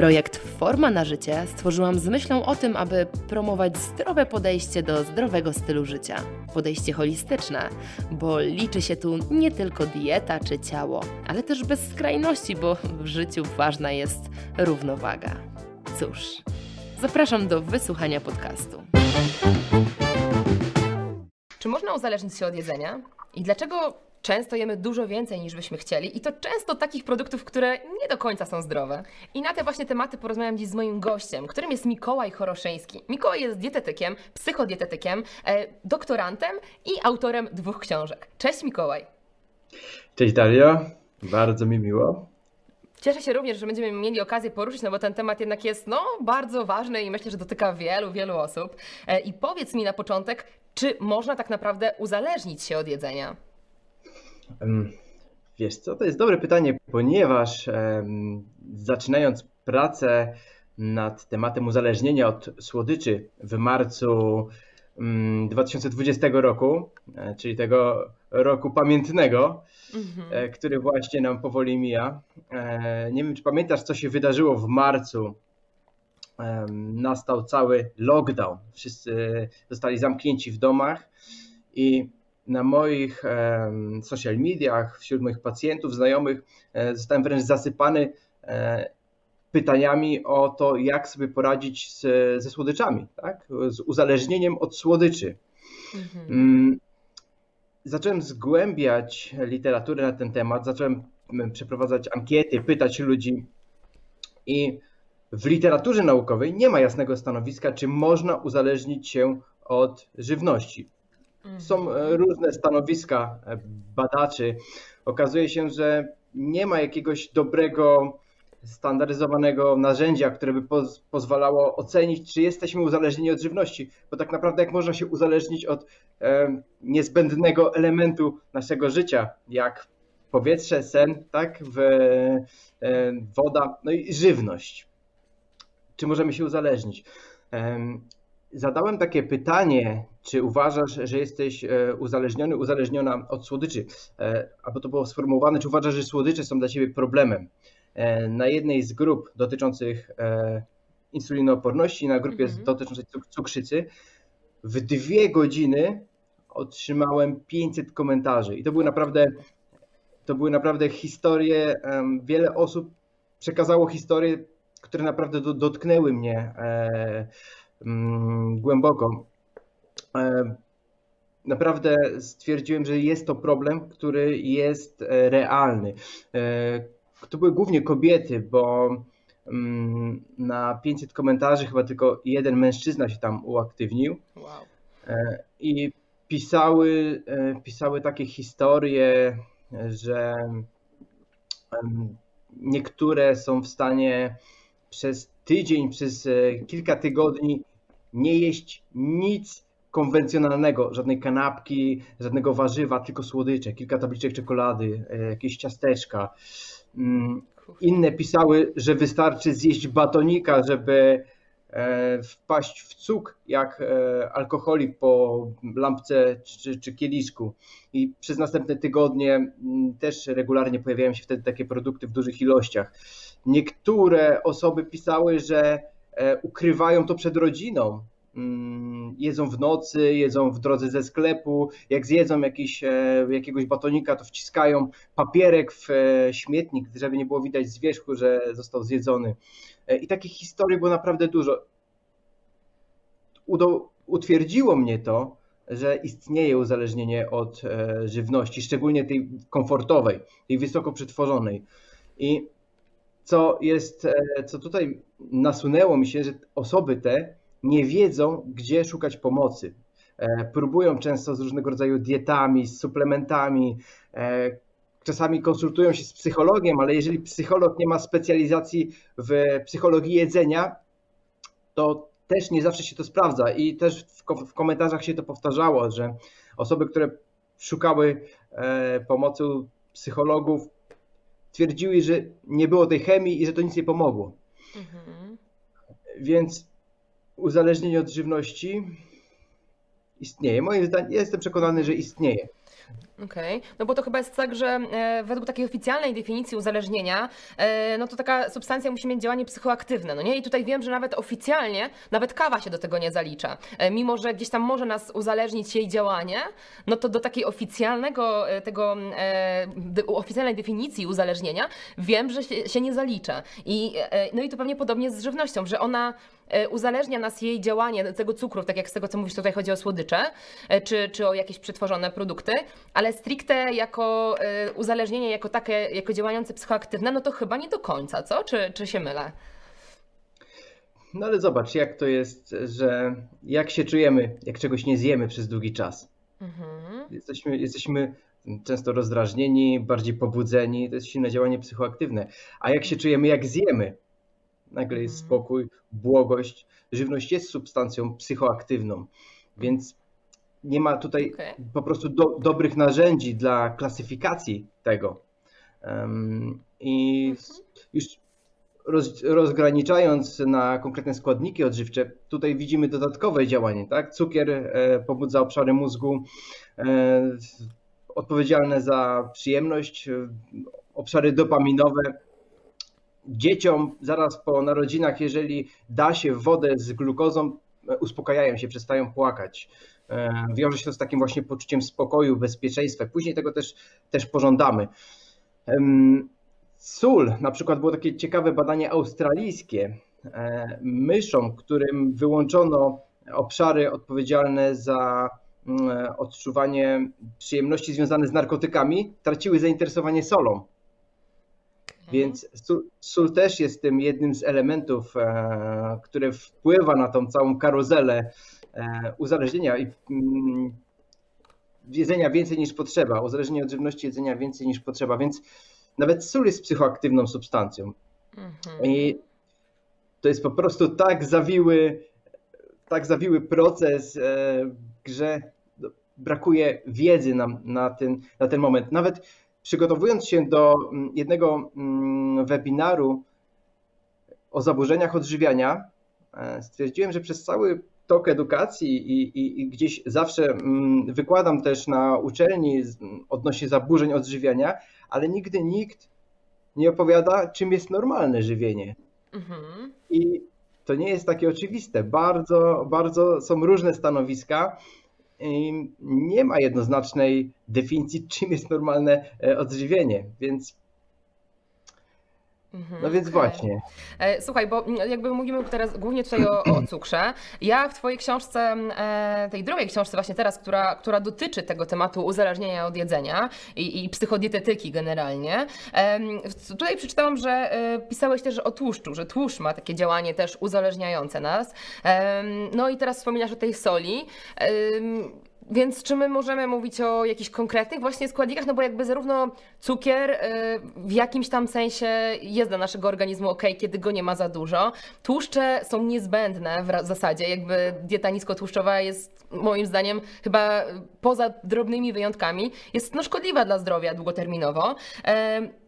Projekt Forma na życie stworzyłam z myślą o tym, aby promować zdrowe podejście do zdrowego stylu życia. Podejście holistyczne, bo liczy się tu nie tylko dieta czy ciało, ale też bez skrajności, bo w życiu ważna jest równowaga. Cóż, zapraszam do wysłuchania podcastu. Czy można uzależnić się od jedzenia? I dlaczego Często jemy dużo więcej niż byśmy chcieli i to często takich produktów, które nie do końca są zdrowe. I na te właśnie tematy porozmawiam dziś z moim gościem, którym jest Mikołaj Choroszyński. Mikołaj jest dietetykiem, psychodietetykiem, e, doktorantem i autorem dwóch książek. Cześć Mikołaj. Cześć Daria, bardzo mi miło. Cieszę się również, że będziemy mieli okazję poruszyć, no bo ten temat jednak jest no, bardzo ważny i myślę, że dotyka wielu, wielu osób. E, I powiedz mi na początek, czy można tak naprawdę uzależnić się od jedzenia? Wiesz co, to jest dobre pytanie, ponieważ zaczynając pracę nad tematem uzależnienia od słodyczy w marcu um, 2020 roku, e, czyli tego roku pamiętnego, mhm. który właśnie nam powoli mija. E, nie wiem, czy pamiętasz, co się wydarzyło w marcu. Nastał cały lockdown. Wszyscy zostali zamknięci w domach i na moich social mediach, wśród moich pacjentów, znajomych, e, zostałem wręcz zasypany e, pytaniami o to, jak sobie poradzić z, ze słodyczami, tak? z uzależnieniem od słodyczy. Mhm. Mm, zacząłem zgłębiać literaturę na ten temat, zacząłem przeprowadzać ankiety, pytać ludzi i w literaturze naukowej nie ma jasnego stanowiska, czy można uzależnić się od żywności. Są e, różne stanowiska e, badaczy. Okazuje się, że nie ma jakiegoś dobrego, standaryzowanego narzędzia, które by poz pozwalało ocenić, czy jesteśmy uzależnieni od żywności. Bo tak naprawdę, jak można się uzależnić od e, niezbędnego elementu naszego życia, jak powietrze, sen, tak, w, e, woda, no i żywność. Czy możemy się uzależnić? E, zadałem takie pytanie, czy uważasz, że jesteś e, uzależniony, uzależniona od słodyczy? E, albo to było sformułowane, czy uważasz, że słodycze są dla ciebie problemem? E, na jednej z grup dotyczących insulinooporności, na grupie mhm. dotyczącej cukrzycy, w dwie godziny otrzymałem 500 komentarzy. I to były naprawdę, to były naprawdę historie, wiele osób przekazało historie, które naprawdę dotknęły mnie głęboko. E, naprawdę stwierdziłem, że jest to problem, który jest e, realny. E, to były głównie kobiety, bo mm, na 500 komentarzy chyba tylko jeden mężczyzna się tam uaktywnił. Wow. I pisały, pisały takie historie, że niektóre są w stanie przez tydzień, przez kilka tygodni nie jeść nic konwencjonalnego, żadnej kanapki, żadnego warzywa, tylko słodycze, kilka tabliczek czekolady, e, jakieś ciasteczka. Mm, inne pisały, że wystarczy zjeść batonika, żeby e, wpaść w cuk jak e, alkoholik po lampce czy, czy kieliszku. I przez następne tygodnie mm, też regularnie pojawiają się wtedy takie produkty w dużych ilościach. Niektóre osoby pisały, że ukrywają to przed rodziną. Mm, jedzą w nocy, jedzą w drodze ze sklepu. Jak zjedzą jakiś, e, jakiegoś batonika, to wciskają papierek w e, śmietnik, żeby nie było widać z wierzchu, że został zjedzony. I takich historii było naprawdę dużo. utwierdziło mnie to, że istnieje uzależnienie od żywności, szczególnie tej komfortowej, tej wysoko przetworzonej. I co jest, e, co tutaj nasunęło mi się, że osoby te nie wiedzą, gdzie szukać pomocy. E, próbują często z różnego rodzaju dietami, z suplementami, e, czasami konsultują się z psychologiem, ale jeżeli psycholog nie ma specjalizacji w psychologii jedzenia, to też nie zawsze się to sprawdza i też w komentarzach się to powtarzało, że osoby, które szukały pomocy psychologów, twierdziły, że nie było tej chemii i że to nic nie pomogło. Mhm. Więc uzależnienie od żywności istnieje. Moim zdaniem, jestem przekonany, że istnieje. Okej, okay. no bo to chyba jest tak, że e, według takiej oficjalnej definicji uzależnienia, e, no to taka substancja musi mieć działanie psychoaktywne, no nie? I tutaj wiem, że nawet oficjalnie, nawet kawa się do tego nie zalicza. E, mimo, że gdzieś tam może nas uzależnić jej działanie, no to do takiej oficjalnego, tego, oficjalnej definicji uzależnienia wiem, że się, nie zalicza. I, no i to pewnie podobnie z żywnością, że ona uzależnia nas jej działanie, tego cukru, tak jak z tego, co mówisz, tutaj chodzi o słodycze, e, czy, czy o jakieś przetworzone produkty, ale stricte jako e, uzależnienie, jako takie, jako działające psychoaktywne, no to chyba nie do końca, co? Czy, czy się mylę? No ale zobacz, jak to jest, że jak się czujemy, jak czegoś nie zjemy przez długi czas. Mhm. Jesteśmy, jesteśmy często rozdrażnieni, bardziej pobudzeni, to jest silne działanie psychoaktywne. A jak się czujemy, jak zjemy, nagle jest mhm. spokój, błogość. Żywność jest substancją psychoaktywną, więc nie ma tutaj okay. po prostu do, dobrych narzędzi dla klasyfikacji tego. Um, I mhm. już roz, rozgraniczając na konkretne składniki odżywcze, tutaj widzimy dodatkowe działanie. Tak? Cukier e, pobudza obszary mózgu e, odpowiedzialne za przyjemność, e, obszary dopaminowe dzieciom zaraz po narodzinach, jeżeli da się wodę z glukozą, e, uspokajają się, przestają płakać. E, wiąże się to z takim właśnie poczuciem spokoju, bezpieczeństwa. Później tego też, też pożądamy. Sól, na przykład było takie ciekawe badanie australijskie. E, myszom, którym wyłączono obszary odpowiedzialne za mm, odczuwanie przyjemności związane z narkotykami, traciły zainteresowanie solą. Więc sól, sól, też jest tym jednym z elementów, e, które wpływa na tą całą karuzelę e, uzależnienia i mm, jedzenia więcej niż potrzeba, uzależnienie od żywności jedzenia więcej niż potrzeba, więc nawet sól jest psychoaktywną substancją. Mhm. I to jest po prostu tak zawiły, tak zawiły proces, e, że brakuje wiedzy nam na ten, na ten moment. Nawet przygotowując się do mm, jednego mm, webinaru o zaburzeniach odżywiania, e, stwierdziłem, że przez cały tok edukacji i, i, i, gdzieś zawsze mm, wykładam też na uczelni odnośnie zaburzeń odżywiania, ale nigdy nikt nie opowiada, czym jest normalne żywienie. Mhm. I to nie jest takie oczywiste. Bardzo, bardzo są różne stanowiska nie ma jednoznacznej definicji, czym jest normalne e, odżywienie, więc no więc okay. właśnie. E, słuchaj, bo jakby mówimy teraz głównie tutaj o, o cukrze. Ja w Twojej książce, e, tej drugiej książce właśnie teraz, która, która dotyczy tego tematu uzależnienia od jedzenia i, i psychodietetyki generalnie, tutaj przeczytałam, że pisałeś też o tłuszczu, że tłuszcz ma takie działanie też uzależniające nas. No i teraz wspominasz o tej soli. Więc czy my możemy mówić o jakichś konkretnych właśnie składnikach? No bo jakby zarówno cukier y, w jakimś tam sensie jest dla naszego organizmu ok, kiedy go nie ma za dużo. Tłuszcze są niezbędne w zasadzie. Jakby dieta niskotłuszczowa jest moim zdaniem chyba poza drobnymi wyjątkami jest no szkodliwa dla zdrowia długoterminowo.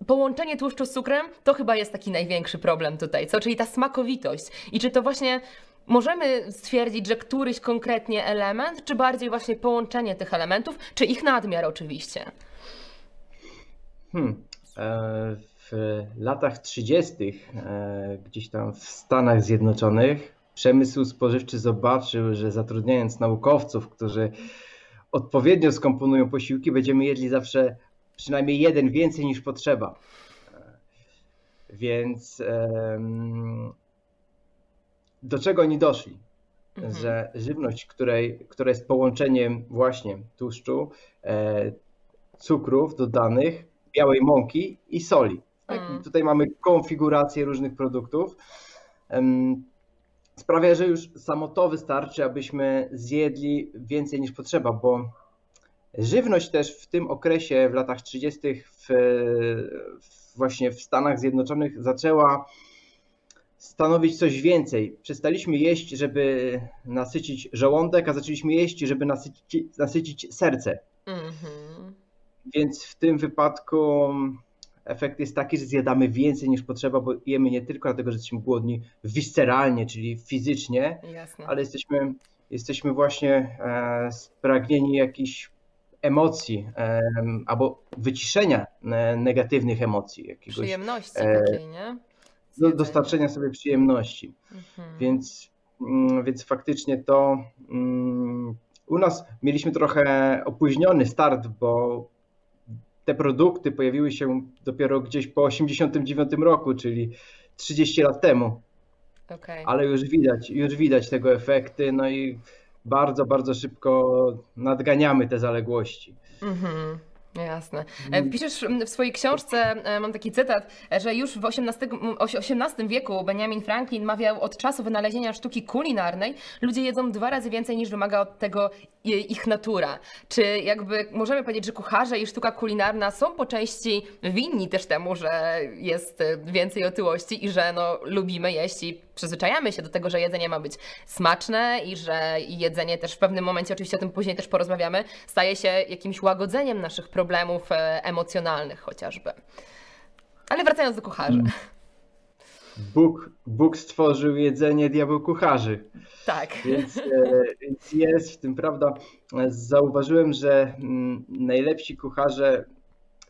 Połączenie tłuszczu z cukrem to chyba jest taki największy problem tutaj, co? Czyli ta smakowitość. I czy to właśnie Możemy stwierdzić, że któryś konkretnie element, czy bardziej właśnie połączenie tych elementów, czy ich nadmiar oczywiście? Hmm. E, w latach 30., e, gdzieś tam w Stanach Zjednoczonych, przemysł spożywczy zobaczył, że zatrudniając naukowców, którzy odpowiednio skomponują posiłki, będziemy jedli zawsze przynajmniej jeden więcej niż potrzeba. E, więc do czego oni doszli? Mhm. Że żywność, której, która jest połączeniem właśnie tłuszczu, e, cukrów dodanych, białej mąki i soli. Tak? Mhm. tutaj mamy konfigurację różnych produktów. sprawia, że już samo to wystarczy, abyśmy zjedli więcej niż potrzeba, bo żywność też w tym okresie, w latach 30., w, w właśnie w Stanach Zjednoczonych zaczęła stanowić coś więcej. Przestaliśmy jeść, żeby nasycić żołądek, a zaczęliśmy jeść, żeby nasycić, nasycić serce. Mm-hmm. więc w tym wypadku efekt jest taki, że zjadamy więcej niż potrzeba, bo jemy nie tylko dlatego, że jesteśmy głodni visceralnie, czyli fizycznie, Jasne. ale jesteśmy, jesteśmy właśnie e, spragnieni jakichś emocji e, albo wyciszenia e, negatywnych emocji, jakiegoś Przyjemności e, takiej, nie? Do, dostarczenia sobie przyjemności. Mhm. Więc, mm, więc faktycznie to mm, u nas mieliśmy trochę opóźniony start, bo te produkty pojawiły się dopiero gdzieś po 89 roku, czyli 30 lat temu, Okej. ale już widać, już widać tego efekty, no i bardzo, bardzo szybko nadganiamy te zaległości. Mhm. Jasne. E, Piszesz w swojej książce, e, mam taki cytat, że już w XVIII, wieku Benjamin Franklin mawiał od czasu wynalezienia sztuki kulinarnej, ludzie jedzą dwa razy więcej niż wymaga od tego ich natura. Czy jakby możemy powiedzieć, że kucharze i sztuka kulinarna są po części winni też temu, że jest więcej otyłości i że no, lubimy jeść i przyzwyczajamy się do tego, że jedzenie ma być smaczne i że jedzenie też w pewnym momencie, oczywiście o tym później też porozmawiamy, staje się jakimś łagodzeniem naszych problemów e, emocjonalnych chociażby. Ale wracając do kucharzy. Bóg, Bóg stworzył jedzenie, diabeł kucharzy. Tak. Więc, e, więc jest w tym prawda. Zauważyłem, że mm, najlepsi kucharze,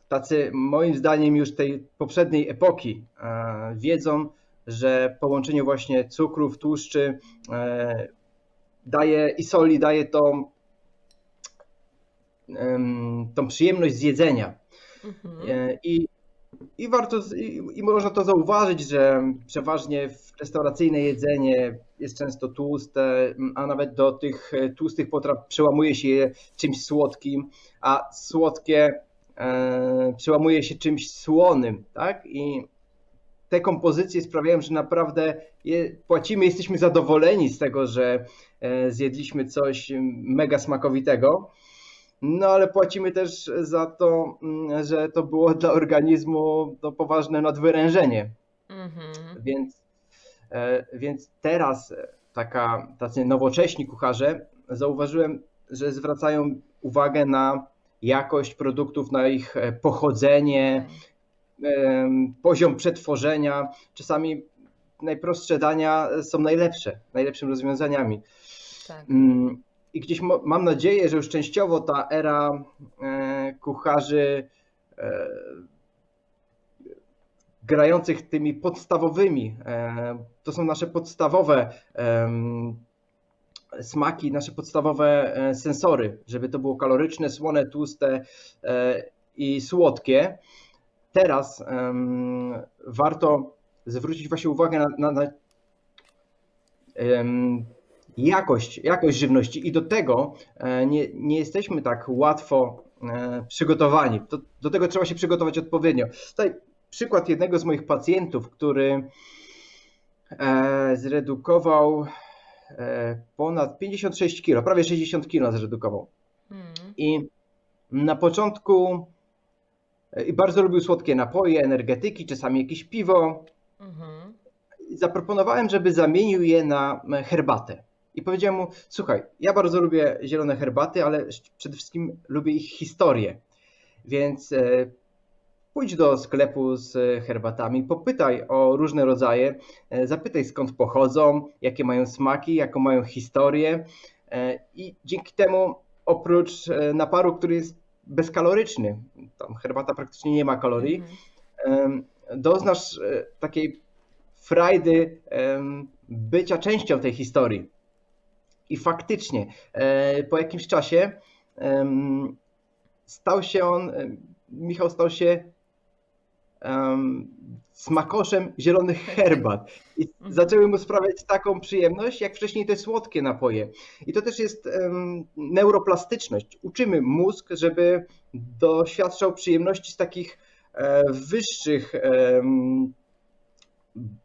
tacy moim zdaniem już tej poprzedniej epoki, e, wiedzą, że połączenie właśnie cukrów, tłuszczy e, daje i soli daje tą, tą przyjemność z jedzenia. Mhm. I, i warto, i, i można to zauważyć, że przeważnie restauracyjne jedzenie jest często tłuste, a nawet do tych e, tłustych potraw przełamuje się je czymś słodkim, a słodkie e, przełamuje się czymś słonym, tak? I te kompozycje sprawiają, że naprawdę je, płacimy, jesteśmy zadowoleni z tego, że e, zjedliśmy coś mega smakowitego. No ale płacimy też za to, mm, że to było dla organizmu to poważne nadwyrężenie. Mhm. Więc, e, więc teraz e, taka, tacy nowocześni kucharze zauważyłem, że zwracają uwagę na jakość produktów, na ich e, pochodzenie, em, poziom przetworzenia. Czasami najprostsze dania są najlepsze, najlepszymi rozwiązaniami. Tak. I gdzieś mam nadzieję, że już częściowo ta era e, kucharzy e, grających tymi podstawowymi, e, to są nasze podstawowe smaki, nasze podstawowe sensory, żeby to było kaloryczne, słone, tłuste i słodkie. Teraz warto zwrócić właśnie uwagę na, na, na jakość, jakość żywności i do tego e, nie, nie jesteśmy tak łatwo e, przygotowani. Do, do tego trzeba się przygotować odpowiednio. Tutaj przykład jednego z moich pacjentów, który e, zredukował ponad 56 kg, prawie 60 kg zredukował. Mhm. I na początku i bardzo lubił słodkie napoje, energetyki, czasami jakieś piwo. Mhm. Zaproponowałem, żeby zamienił je na herbatę. I powiedziałem mu: Słuchaj, ja bardzo lubię zielone herbaty, ale przede wszystkim lubię ich historię. Więc e, pójdź do sklepu z herbatami, popytaj o różne rodzaje, e, zapytaj skąd pochodzą, jakie mają smaki, jaką mają historię. E, I dzięki temu, oprócz naparu, który jest bezkaloryczny, tam herbata praktycznie nie ma kalorii, Mhm. doznasz takiej frajdy bycia częścią tej historii. I faktycznie e, po jakimś czasie stał się on, em, Michał stał się em, smakoszem zielonych herbat. I Mhm. zaczęły mu sprawiać taką przyjemność, jak wcześniej te słodkie napoje. I to też jest neuroplastyczność. Uczymy mózg, żeby doświadczał przyjemności z takich e, wyższych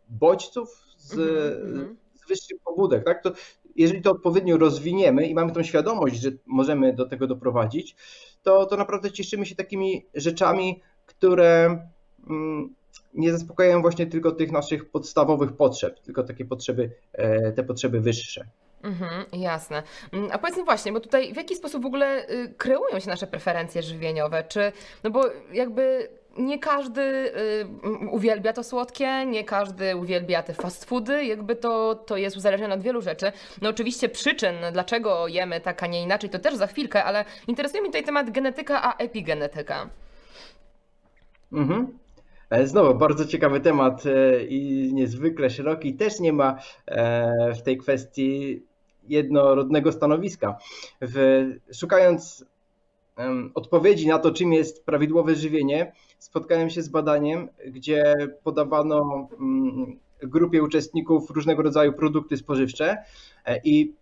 bodźców, z, Mhm, mhm. z wyższych pobudek. Tak? To jeżeli to odpowiednio rozwiniemy i mamy tą świadomość, że możemy do tego doprowadzić, to, to naprawdę cieszymy się takimi rzeczami, które mm, nie zaspokajają właśnie tylko tych naszych podstawowych potrzeb, tylko takie potrzeby, e, te potrzeby wyższe. Mhm, jasne. Mm, a powiedz mi właśnie, bo tutaj w jaki sposób w ogóle y, kreują się nasze preferencje żywieniowe? Czy, no bo jakby nie każdy y, uwielbia to słodkie, nie każdy uwielbia te fast foody, jakby to, to jest uzależnione od wielu rzeczy. No oczywiście przyczyn, dlaczego jemy tak, a nie inaczej, to też za chwilkę, ale interesuje mnie tutaj temat genetyka, a epigenetyka. Mhm. E, znowu bardzo ciekawy temat e, i niezwykle szeroki. Też nie ma e, w tej kwestii jednorodnego stanowiska. W, szukając odpowiedzi na to, czym jest prawidłowe żywienie, spotkałem się z badaniem, gdzie podawano mm, grupie uczestników różnego rodzaju produkty spożywcze i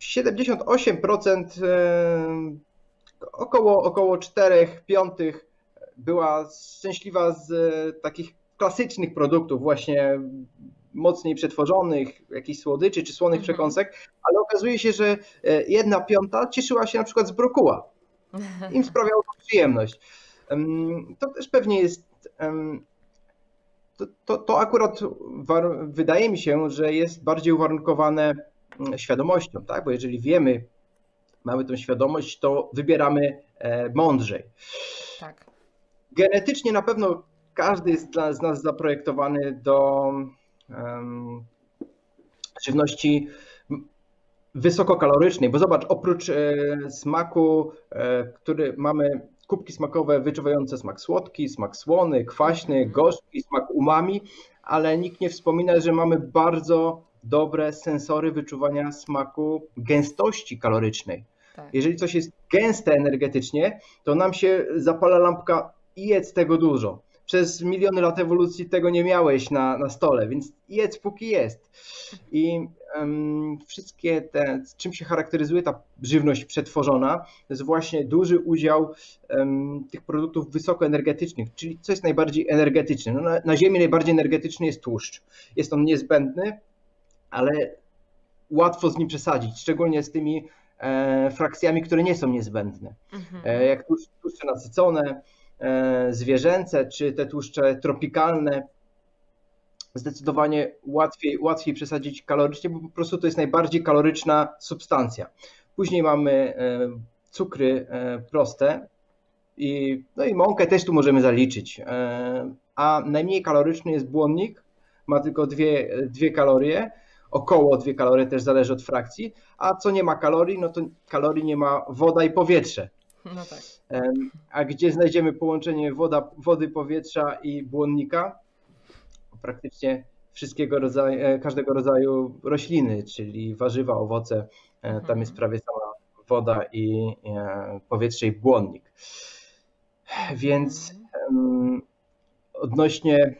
78% około, około 4 piątych była szczęśliwa z e, takich klasycznych produktów, właśnie mocniej przetworzonych, jakichś słodyczy czy słonych mhm. przekąsek, ale okazuje się, że e, jedna piąta cieszyła się na przykład z brokuła. Im sprawiało to przyjemność. To też pewnie jest. To, to, to akurat wydaje mi się, że jest bardziej uwarunkowane mm, świadomością, tak? Bo jeżeli wiemy, mamy tą świadomość, to wybieramy e, mądrzej. Tak. Genetycznie na pewno każdy jest dla, z nas zaprojektowany do um, żywności wysokokalorycznej, bo zobacz, oprócz e, smaku, e, który mamy kubki smakowe wyczuwające smak słodki, smak słony, kwaśny, mhm. gorzki, smak umami, ale nikt nie wspomina, że mamy bardzo dobre sensory wyczuwania smaku gęstości kalorycznej. Tak. Jeżeli coś jest gęste energetycznie, to nam się zapala lampka i jedz tego dużo. Przez miliony lat ewolucji tego nie miałeś na, na stole, więc jedz póki jest. I wszystkie te, czym się charakteryzuje ta żywność przetworzona, to jest właśnie duży udział tych produktów wysokoenergetycznych, czyli co jest najbardziej energetyczne. No na, na Ziemi najbardziej energetyczny jest tłuszcz. Jest on niezbędny, ale łatwo z nim przesadzić, szczególnie z tymi e, frakcjami, które nie są niezbędne. Mhm. E, jak tłuszcze nasycone, E, zwierzęce, czy te tłuszcze tropikalne, zdecydowanie łatwiej, łatwiej przesadzić kalorycznie, bo po prostu to jest najbardziej kaloryczna substancja. Później mamy e, cukry e, proste i, no i mąkę też tu możemy zaliczyć. A najmniej kaloryczny jest błonnik, ma tylko dwie, dwie kalorie, około dwie kalorie też zależy od frakcji, a co nie ma kalorii, no to kalorii nie ma woda i powietrze. No tak. A gdzie znajdziemy połączenie woda, wody, powietrza i błonnika? Praktycznie wszystkiego rodzaju, e, każdego rodzaju rośliny, czyli warzywa, owoce. E, tam jest prawie sama woda i e, powietrze i błonnik. Więc odnośnie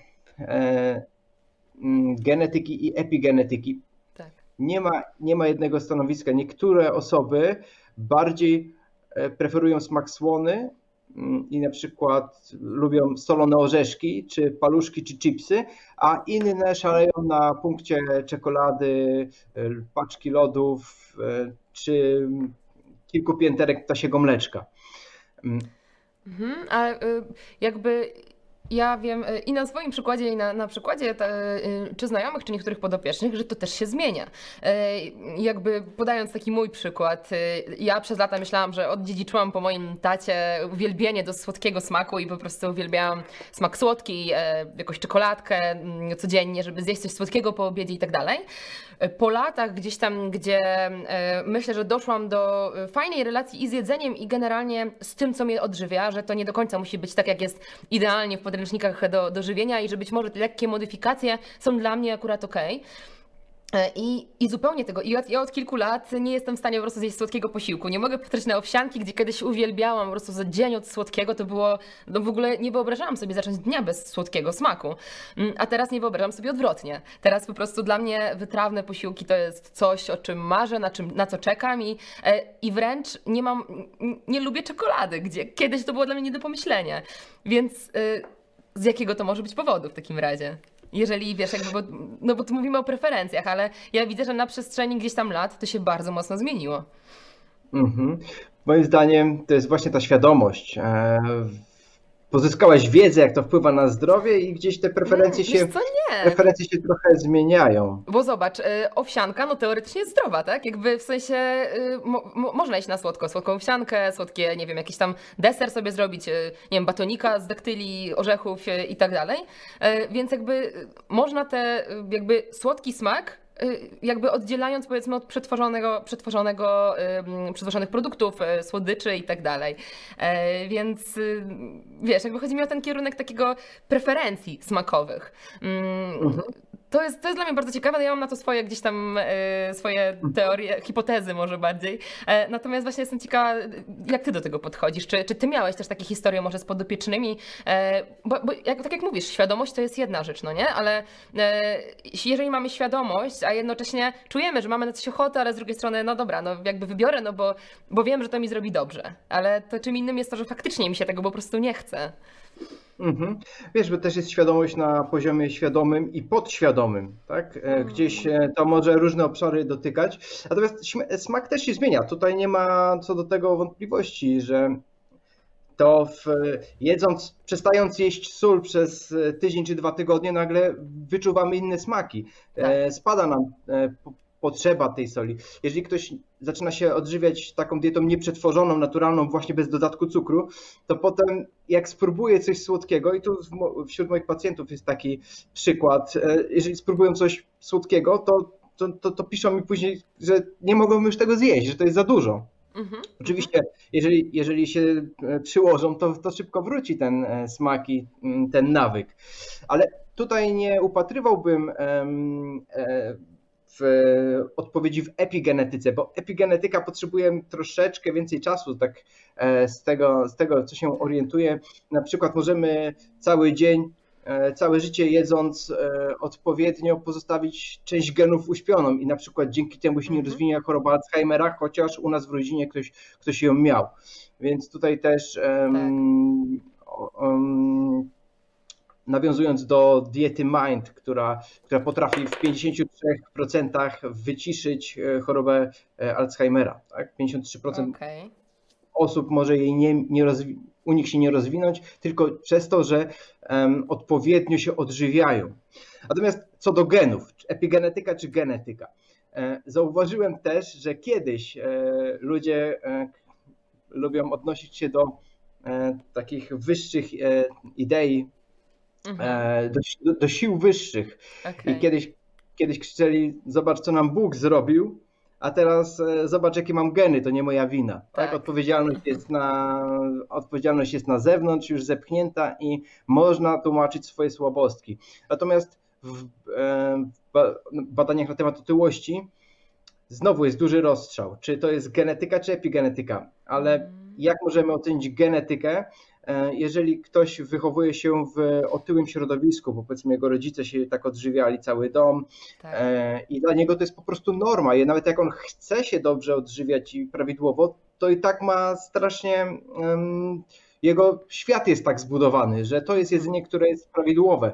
genetyki i epigenetyki tak. nie, ma, nie ma jednego stanowiska. Niektóre osoby bardziej preferują smak słony i na przykład lubią solone orzeszki, czy paluszki, czy chipsy, a inne szaleją na punkcie czekolady, e, paczki lodów, e, czy kilku pięterek ptasiego mleczka. Mm. Mhm, a jakby ja wiem y, i na swoim przykładzie, i na, na przykładzie te, y, czy znajomych, czy niektórych podopiecznych, że to też się zmienia. Y, jakby podając taki mój przykład, ja przez lata myślałam, że oddziedziczyłam po moim tacie uwielbienie do słodkiego smaku i po prostu uwielbiałam smak słodki, jakąś czekoladkę mm, codziennie, żeby zjeść coś słodkiego po obiedzie i tak dalej. Po latach gdzieś tam, gdzie myślę, że doszłam do fajnej relacji i z jedzeniem, i generalnie z tym, co mnie odżywia, że to nie do końca musi być tak, jak jest idealnie w podręcznikach do, do żywienia i że być może lekkie modyfikacje są dla mnie akurat ok. E, I, I zupełnie tego. I ja, od kilku lat nie jestem w stanie po prostu zjeść słodkiego posiłku. Nie mogę powtórzyć na owsianki, gdzie kiedyś uwielbiałam po prostu za dzień od słodkiego. To było, no w ogóle nie wyobrażałam sobie zacząć dnia bez słodkiego smaku. Mm, a teraz nie wyobrażam sobie odwrotnie. Teraz po prostu dla mnie wytrawne posiłki to jest coś, o czym marzę, na, czym, na co czekam i, e, i wręcz nie mam, nie lubię czekolady, gdzie kiedyś to było dla mnie nie do pomyślenia. Więc e, z jakiego to może być powodu w takim razie? Jeżeli wiesz, jakby, bo, no bo tu mówimy o preferencjach, ale ja widzę, że na przestrzeni gdzieś tam lat to się bardzo mocno zmieniło. Mhm. Moim zdaniem to jest właśnie ta świadomość. Pozyskałaś wiedzę, jak to wpływa na zdrowie i gdzieś te preferencje Mm, się, co, nie. preferencje się trochę zmieniają. Bo zobacz, y, owsianka no teoretycznie jest zdrowa, tak? Jakby w sensie y, mo, mo, można iść na słodko, słodką owsiankę, słodkie, nie wiem, jakiś tam deser sobie zrobić, y, nie wiem, batonika z daktyli, orzechów i tak dalej. Więc jakby można te, jakby słodki smak jakby oddzielając powiedzmy od przetworzonego, przetworzonego, przetworzonych produktów, y, słodyczy i tak dalej. E, Więc y, wiesz, jakby chodzi mi o ten kierunek takiego preferencji smakowych. Mm, to jest, to jest dla mnie bardzo ciekawe. Ja mam na to swoje gdzieś tam e, swoje teorie, hipotezy może bardziej. E, natomiast właśnie jestem ciekawa, jak ty do tego podchodzisz. Czy, czy ty miałeś też takie historie może z podopiecznymi? E, bo bo jak, tak jak mówisz, świadomość to jest jedna rzecz, no nie? Ale e, jeżeli mamy świadomość, a jednocześnie czujemy, że mamy na coś ochotę, ale z drugiej strony, no dobra, no jakby wybiorę, no bo, bo wiem, że to mi zrobi dobrze. Ale to czym innym jest to, że faktycznie mi się tego po prostu nie chce. Mhm. Wiesz, bo też jest świadomość na poziomie świadomym i podświadomym, tak? E, Gdzieś e, to może różne obszary dotykać. Natomiast smak też się zmienia. Tutaj nie ma co do tego wątpliwości, że to w, jedząc, przestając jeść sól przez e, tydzień czy dwa tygodnie, nagle wyczuwamy inne smaki. E, Spada nam po- potrzeba tej soli. Jeżeli ktoś zaczyna się odżywiać taką dietą nieprzetworzoną, naturalną, właśnie bez dodatku cukru, to potem jak spróbuje coś słodkiego, i tu wśród moich pacjentów jest taki przykład, e, jeżeli spróbują coś słodkiego, to, to, to, to piszą mi później, że nie mogą już tego zjeść, że to jest za dużo. Mhm. Oczywiście, jeżeli, jeżeli się e, przyłożą, to, to szybko wróci ten e, smak i mm, ten nawyk. Ale tutaj nie upatrywałbym e, w odpowiedzi w epigenetyce, bo epigenetyka potrzebuje troszeczkę więcej czasu, tak e, z tego, z tego co się orientuję. Na przykład możemy cały dzień, e, całe życie jedząc e, odpowiednio pozostawić część genów uśpioną i na przykład dzięki temu się nie Mhm. rozwinie choroba Alzheimera, chociaż u nas w rodzinie ktoś, ktoś ją miał. Więc tutaj też o- em, nawiązując do diety Mind, która, która potrafi w 53% wyciszyć e, chorobę e, Alzheimera. Tak? 53% Okej. osób może jej nie, nie rozwi- u nich się nie rozwinąć, tylko przez to, że em, odpowiednio się odżywiają. Natomiast co do genów, czy epigenetyka czy genetyka, e, zauważyłem też, że kiedyś e, ludzie e, lubią odnosić się do takich wyższych idei, Mhm. e, do, do, sił wyższych. Okej. I kiedyś, kiedyś krzyczeli, zobacz co nam Bóg zrobił, a teraz e, zobacz jakie mam geny, to nie moja wina. Tak? Tak. Odpowiedzialność, jest na, odpowiedzialność jest na zewnątrz, już zepchnięta i można tłumaczyć swoje słabostki. Natomiast w, e, w ba- badaniach na temat otyłości znowu jest duży rozstrzał, czy to jest genetyka, czy epigenetyka, ale Mm. jak możemy ocenić genetykę, jeżeli ktoś wychowuje się w otyłym środowisku, bo powiedzmy jego rodzice się tak odżywiali, cały dom Tak. e, i dla niego to jest po prostu norma. I nawet jak on chce się dobrze odżywiać i prawidłowo, to i tak ma strasznie, jego świat jest tak zbudowany, że to jest jedzenie, które jest prawidłowe.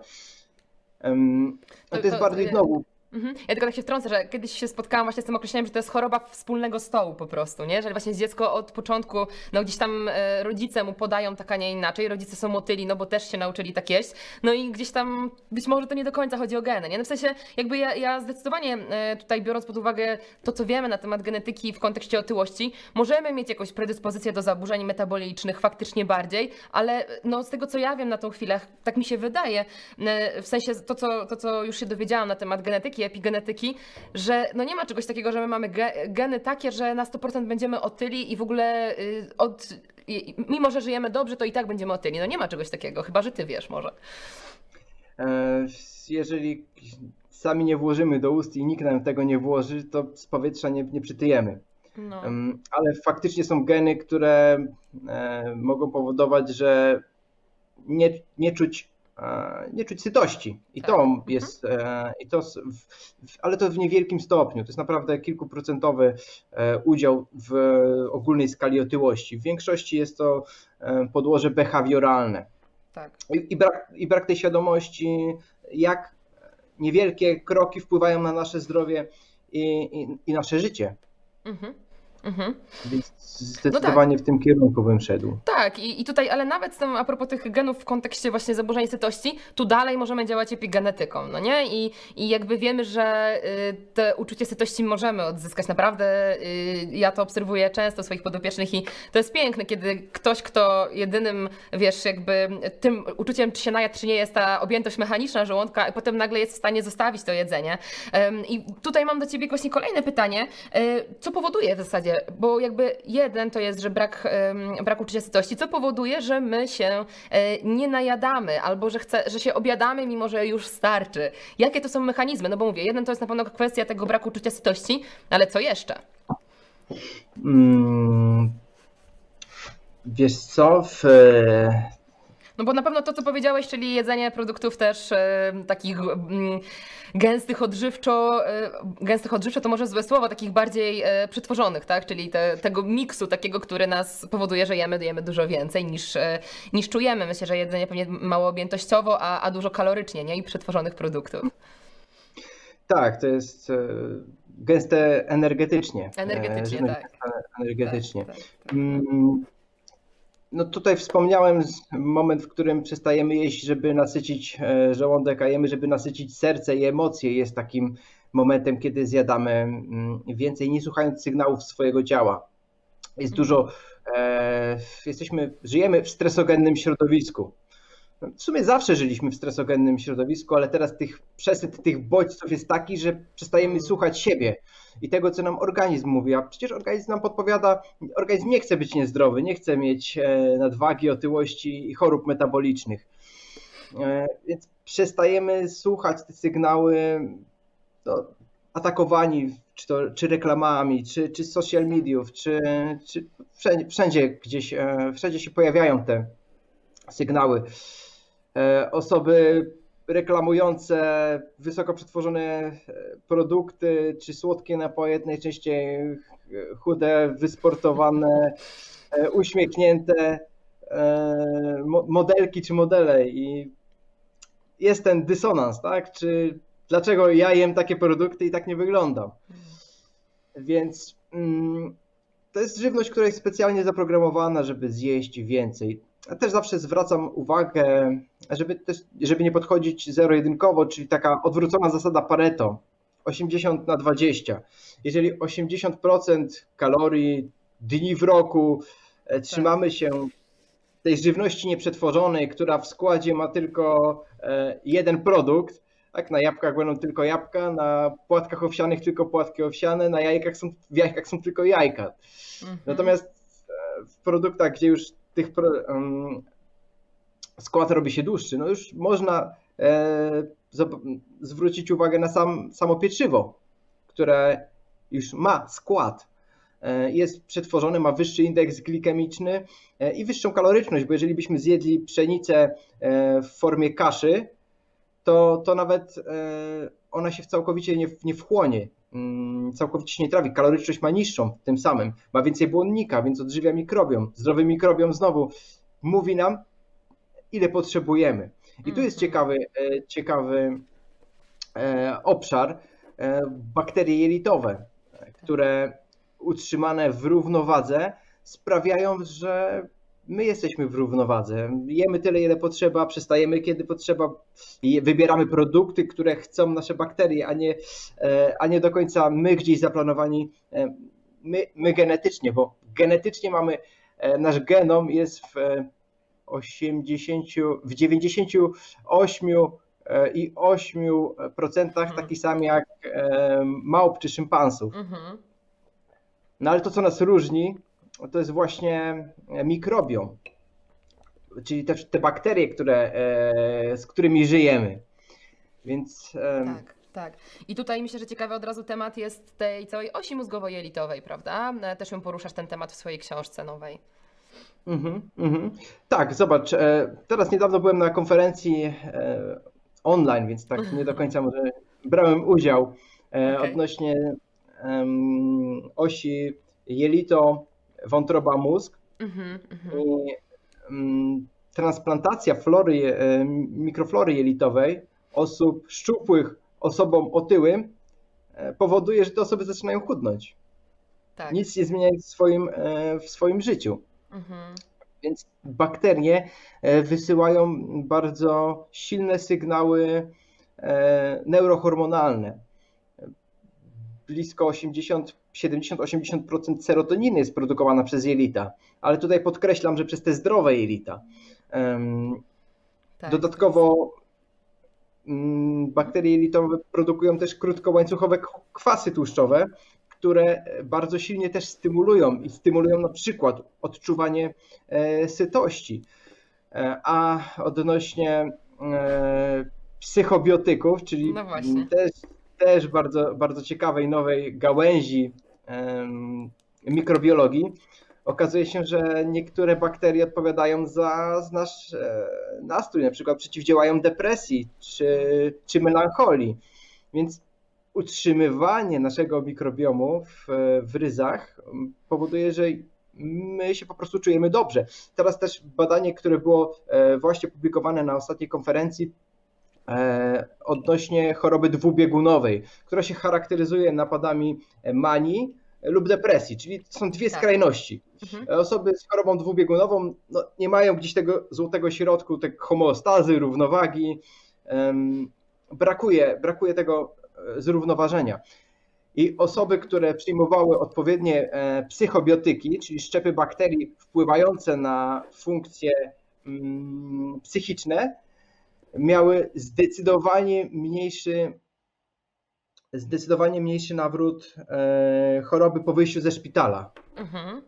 To- to jest bardziej znowu Mhm. Ja tylko tak się wtrącę, że kiedyś się spotkałam właśnie z tym określeniem, że to jest choroba wspólnego stołu po prostu, nie? Że właśnie dziecko od początku, no gdzieś tam e, rodzice mu podają tak, a nie inaczej, rodzice są motyli, no bo też się nauczyli tak jeść, no i gdzieś tam być może to nie do końca chodzi o geny, nie? No w sensie jakby ja, ja zdecydowanie e, tutaj biorąc pod uwagę to, co wiemy na temat genetyki w kontekście otyłości, możemy mieć jakąś predyspozycję do zaburzeń metabolicznych faktycznie bardziej, ale no z tego, co ja wiem na tą chwilę, tak mi się wydaje, e, w sensie to, co, to, co już się dowiedziałam na temat genetyki, epigenetyki, że no nie ma czegoś takiego, że my mamy ge, geny takie, że na 100% będziemy otyli i w ogóle y, od, i- mimo, że żyjemy dobrze, to i tak będziemy otyli. No nie ma czegoś takiego, chyba, że ty wiesz może. E, Jeżeli sami nie włożymy do ust i nikt nam tego nie włoży, to z powietrza nie, nie przytyjemy. No. Ale faktycznie są geny, które e, mogą powodować, że nie, nie czuć nie czuć sytości. I Tak. to Mhm. jest, e, i to, ale to w niewielkim stopniu. To jest naprawdę kilkuprocentowy e, udział w ogólnej skali otyłości. W większości jest to e, podłoże behawioralne. Tak. I, i, brak, I brak tej świadomości, jak niewielkie kroki wpływają na nasze zdrowie i, i, i nasze życie. Mhm. Mhm. Więc zdecydowanie no tak. w tym kierunku bym szedł. Tak, i, i tutaj, ale nawet z tym, a propos tych genów w kontekście właśnie zaburzeń sytości, tu dalej możemy działać epigenetyką, no nie? I, i jakby wiemy, że y, te uczucie sytości możemy odzyskać. Naprawdę y, ja to obserwuję często swoich podopiecznych i to jest piękne, kiedy ktoś, kto jedynym, wiesz, jakby tym uczuciem, czy się najadł, czy nie jest ta objętość mechaniczna żołądka, i potem nagle jest w stanie zostawić to jedzenie. I tutaj mam do ciebie właśnie kolejne pytanie. Y, co powoduje w zasadzie, bo jakby jeden to jest, że brak, brak uczucia sytości, co powoduje, że my się e, nie najadamy albo że, chce, że się obiadamy, mimo że już starczy. Jakie to są mechanizmy? No bo mówię, jeden to jest na pewno kwestia tego braku uczucia sytości, ale co jeszcze? Hmm, wiesz co, w, no bo na pewno to, co powiedziałeś, czyli jedzenie produktów też e, takich mm, gęstych odżywczo, e, gęstych odżywczo to może złe słowo, takich bardziej e, przetworzonych, tak? Czyli te, tego miksu takiego, który nas powoduje, że jemy, jemy dużo więcej niż, e, niż czujemy. Myślę, że jedzenie pewnie mało objętościowo, a, a dużo kalorycznie, nie? I przetworzonych produktów. Tak, to jest e, gęste energetycznie. Energetycznie, tak. Energetycznie. Tak, tak, tak. No tutaj wspomniałem moment, w którym przestajemy jeść, żeby nasycić e, żołądek, a jemy, żeby nasycić serce i emocje. Jest takim momentem, kiedy zjadamy mm, więcej, nie słuchając sygnałów swojego ciała. Jest dużo, e, jesteśmy, żyjemy w stresogennym środowisku. W sumie zawsze żyliśmy w stresogennym środowisku, ale teraz tych przesyt tych bodźców jest taki, że przestajemy słuchać siebie i tego, co nam organizm mówi. A przecież organizm nam podpowiada, organizm nie chce być niezdrowy, nie chce mieć e, nadwagi, otyłości i chorób metabolicznych. E, więc przestajemy słuchać te sygnały no, atakowani czy, to, czy reklamami, czy, czy social mediów, czy, czy wszędzie, wszędzie gdzieś, e, wszędzie się pojawiają te sygnały. Osoby reklamujące wysoko przetworzone e, produkty czy słodkie napoje, najczęściej chude, wysportowane, e, uśmiechnięte e, modelki czy modele i jest ten dysonans, tak? Czy dlaczego ja jem takie produkty i tak nie wyglądam? Więc mm, to jest żywność, która jest specjalnie zaprogramowana, żeby zjeść więcej. Ja też zawsze zwracam uwagę, żeby, też, żeby nie podchodzić zero-jedynkowo, czyli taka odwrócona zasada Pareto, 80 na 20. Jeżeli 80% kalorii dni w roku e, tak. trzymamy się tej żywności nieprzetworzonej, która w składzie ma tylko e, jeden produkt, tak, na jabłkach będą tylko jabłka, na płatkach owsianych tylko płatki owsiane, na jajkach są, w jajkach są tylko jajka. Mhm. Natomiast e, w produktach, gdzie już tych um, skład robi się dłuższy, no już można e, zwrócić uwagę na sam, samo pieczywo, które już ma skład, e, jest przetworzone, ma wyższy indeks glikemiczny e, i wyższą kaloryczność, bo jeżeli byśmy zjedli pszenicę e, w formie kaszy, to, to nawet e, ona się całkowicie nie, nie wchłonie, całkowicie się nie trawi. Kaloryczność ma niższą tym samym, ma więcej błonnika, więc odżywia mikrobiom. Zdrowy mikrobiom znowu mówi nam, ile potrzebujemy. I tu jest mhm. ciekawy, e, ciekawy e, obszar bakterie jelitowe, które utrzymane w równowadze sprawiają, że my jesteśmy w równowadze. Jemy tyle, ile potrzeba, przestajemy, kiedy potrzeba, i wybieramy produkty, które chcą nasze bakterie, a nie, e, a nie do końca my gdzieś zaplanowani, e, my, my genetycznie, bo genetycznie mamy, e, nasz genom jest w 80, w 98 i 8% mhm. taki sam jak małp czy szympansów. Mhm. No ale to, co nas różni, to jest właśnie mikrobiom, czyli te, te bakterie, które, e, z którymi żyjemy. Więc. Tak. Tak. I tutaj myślę, że ciekawy od razu temat jest tej całej osi mózgowo-jelitowej, prawda? E, też ją poruszasz ten temat w swojej książce nowej. Mm -hmm. Tak, zobacz. E, teraz niedawno byłem na konferencji online, więc tak nie do końca może brałem udział okay. odnośnie osi jelito wątroba mózg mm-hmm, i mm, transplantacja flory, e, mikroflory jelitowej osób szczupłych osobom otyłym e, powoduje, że te osoby zaczynają chudnąć. tak. nic nie zmieniać w swoim, w swoim życiu. Mhm. Więc bakterie wysyłają bardzo silne sygnały neurohormonalne. Blisko 80 70-80% serotoniny jest produkowana przez jelita, ale tutaj podkreślam, że przez te zdrowe jelita. Tak, Dodatkowo mm, bakterie jelitowe produkują też krótkołańcuchowe kwasy tłuszczowe, które bardzo silnie też stymulują i stymulują na przykład odczuwanie e, sytości. E, a odnośnie e, psychobiotyków, czyli no też też bardzo, bardzo ciekawej nowej gałęzi mikrobiologii, okazuje się, że niektóre bakterie odpowiadają za nasz e, nastrój, na przykład przeciwdziałają depresji czy, czy melancholii. Więc utrzymywanie naszego mikrobiomu w, w ryzach powoduje, że my się po prostu czujemy dobrze. Teraz też badanie, które było e, właśnie publikowane na ostatniej konferencji, odnośnie choroby dwubiegunowej, która się charakteryzuje napadami manii lub depresji, czyli są dwie tak. skrajności. Mhm. Osoby z chorobą dwubiegunową no, nie mają gdzieś tego złotego środku, tej homeostazy, równowagi. Brakuje, brakuje tego e, zrównoważenia. I osoby, które przyjmowały odpowiednie e, psychobiotyki, czyli szczepy bakterii wpływające na funkcje mm, psychiczne, miały zdecydowanie mniejszy, zdecydowanie mniejszy nawrót e, choroby po wyjściu ze szpitala. Mhm.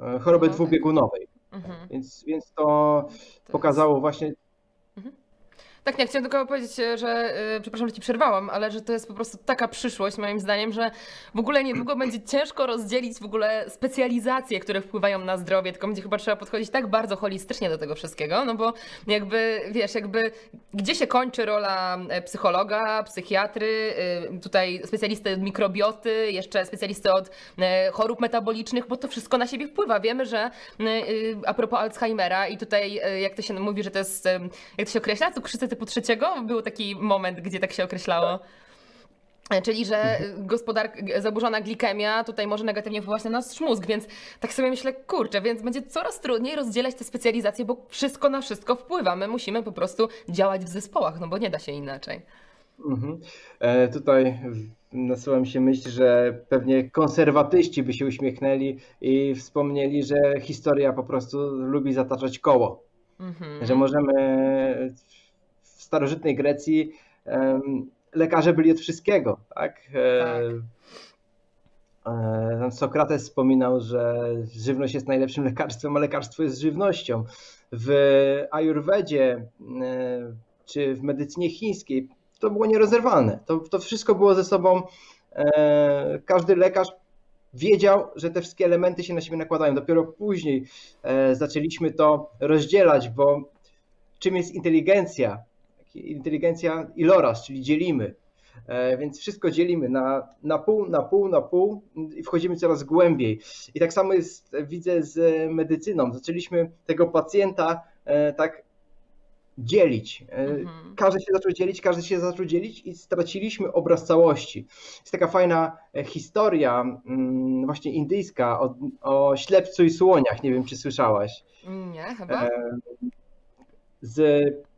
E, choroby no, dwubiegunowej. Mhm. Więc, więc to, to pokazało jest... właśnie tak, nie, chciałam tylko powiedzieć, że, yy, przepraszam, że ci przerwałam, ale że to jest po prostu taka przyszłość moim zdaniem, że w ogóle niedługo będzie ciężko rozdzielić w ogóle specjalizacje, które wpływają na zdrowie, tylko będzie chyba trzeba podchodzić tak bardzo holistycznie do tego wszystkiego, no bo jakby, wiesz, jakby gdzie się kończy rola e, psychologa, psychiatry, yy, tutaj specjalisty od mikrobioty, jeszcze specjalisty od yy, chorób metabolicznych, bo to wszystko na siebie wpływa. Wiemy, że a propos Alzheimera i tutaj jak to się mówi, że to jest, jak to się określa, cukrzycy typu trzeciego? Był taki moment, gdzie tak się określało. Czyli, że gospodarka, zaburzona glikemia tutaj może negatywnie wpływać na nasz mózg, więc tak sobie myślę, kurczę, więc będzie coraz trudniej rozdzielać te specjalizacje, bo wszystko na wszystko wpływa. My musimy po prostu działać w zespołach, no bo nie da się inaczej. Mhm. E, tutaj nasuwa mi się myśl, że pewnie konserwatyści by się uśmiechnęli i wspomnieli, że historia po prostu lubi zataczać koło. Mhm. Że możemy starożytnej Grecji lekarze byli od wszystkiego, tak? E, tak. E, Sokrates wspominał, że żywność jest najlepszym lekarstwem, a lekarstwo jest żywnością. W ajurwedzie e, czy w medycynie chińskiej to było nierozerwalne. To, to wszystko było ze sobą. Każdy lekarz wiedział, że te wszystkie elementy się na siebie nakładają. Dopiero później zaczęliśmy to rozdzielać, bo czym jest inteligencja? Inteligencja iloraz, czyli dzielimy. E, więc wszystko dzielimy na, na pół, na pół, na pół i wchodzimy coraz głębiej. I tak samo jest, widzę, z medycyną. Zaczęliśmy tego pacjenta e, tak dzielić. E, mhm. Każdy się zaczął dzielić, każdy się zaczął dzielić i straciliśmy obraz całości. Jest taka fajna historia, mm, właśnie indyjska, o, o ślepcu i słoniach. Nie wiem, czy słyszałaś. Nie, chyba. Z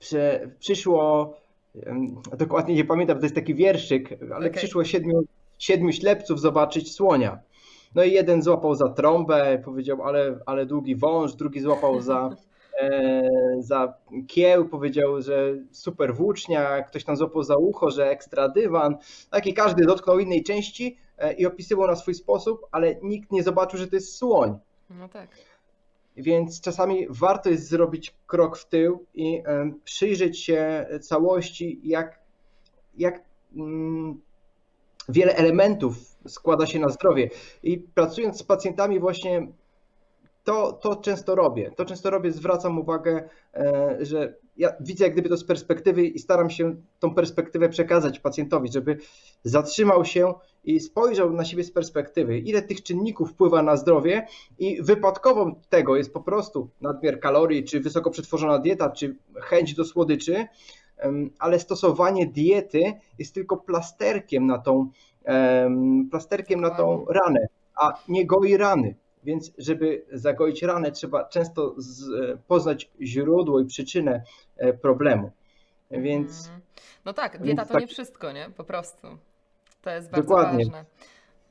że przyszło, dokładnie nie pamiętam, to jest taki wierszyk, ale okay. przyszło siedmiu, siedmiu ślepców zobaczyć słonia. No i jeden złapał za trąbę, powiedział, ale, ale długi wąż, drugi złapał za, e, za kieł, powiedział, że super włócznia, ktoś tam złapał za ucho, że ekstra dywan. Tak i każdy dotknął innej części e, i opisywał na swój sposób, ale nikt nie zobaczył, że to jest słoń. No tak. Więc czasami warto jest zrobić krok w tył i przyjrzeć się całości, jak, jak mm, wiele elementów składa się na zdrowie. I pracując z pacjentami, właśnie to, to często robię. To często robię, zwracam uwagę, e, że ja widzę jak gdyby to z perspektywy i staram się tą perspektywę przekazać pacjentowi, żeby zatrzymał się i spojrzał na siebie z perspektywy, ile tych czynników wpływa na zdrowie i wypadkową tego jest po prostu nadmiar kalorii, czy wysoko przetworzona dieta, czy chęć do słodyczy, ale stosowanie diety jest tylko plasterkiem na tą plasterkiem na tą ranę, a nie goi rany. Więc żeby zagoić ranę, trzeba często z, poznać źródło i przyczynę e, problemu. Więc. Mhm. No tak, dieta to tak... nie wszystko, nie? Po prostu. To jest bardzo Dokładnie. ważne.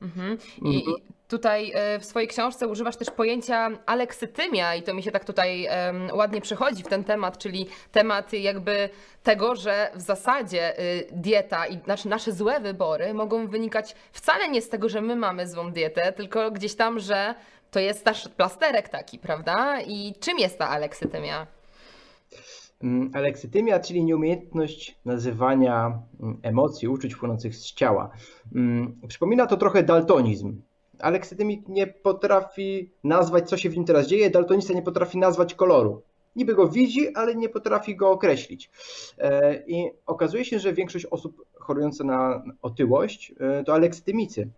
Mhm. I, mhm. tutaj e, w swojej książce używasz też pojęcia aleksytymia i to mi się tak tutaj ładnie przychodzi w ten temat, czyli temat jakby tego, że w zasadzie y, dieta i znaczy nasze złe wybory mogą wynikać wcale nie z tego, że my mamy złą dietę, tylko gdzieś tam, że to jest też plasterek taki, prawda? I czym jest ta aleksytymia? Mm, aleksytymia, czyli nieumiejętność nazywania mm, emocji, uczuć płynących z ciała. Mm, przypomina to trochę daltonizm. Aleksytymik nie potrafi nazwać, co się w nim teraz dzieje, daltonista nie potrafi nazwać koloru. Niby go widzi, ale nie potrafi go określić. E, I okazuje się, że większość osób chorujących na otyłość e, to aleksytymicy.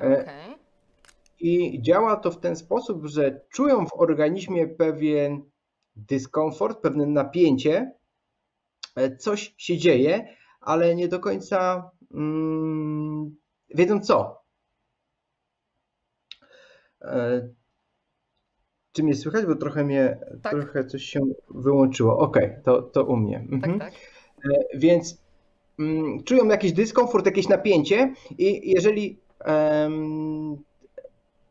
E, okay. I działa to w ten sposób, że czują w organizmie pewien dyskomfort, pewne napięcie, e, coś się dzieje, ale nie do końca mm, wiedzą co. E, czy mnie słychać? Bo trochę mnie, tak. trochę coś się wyłączyło. Ok, to, to u mnie. Mhm. Tak, tak. E, więc mm, czują jakiś dyskomfort, jakieś napięcie i jeżeli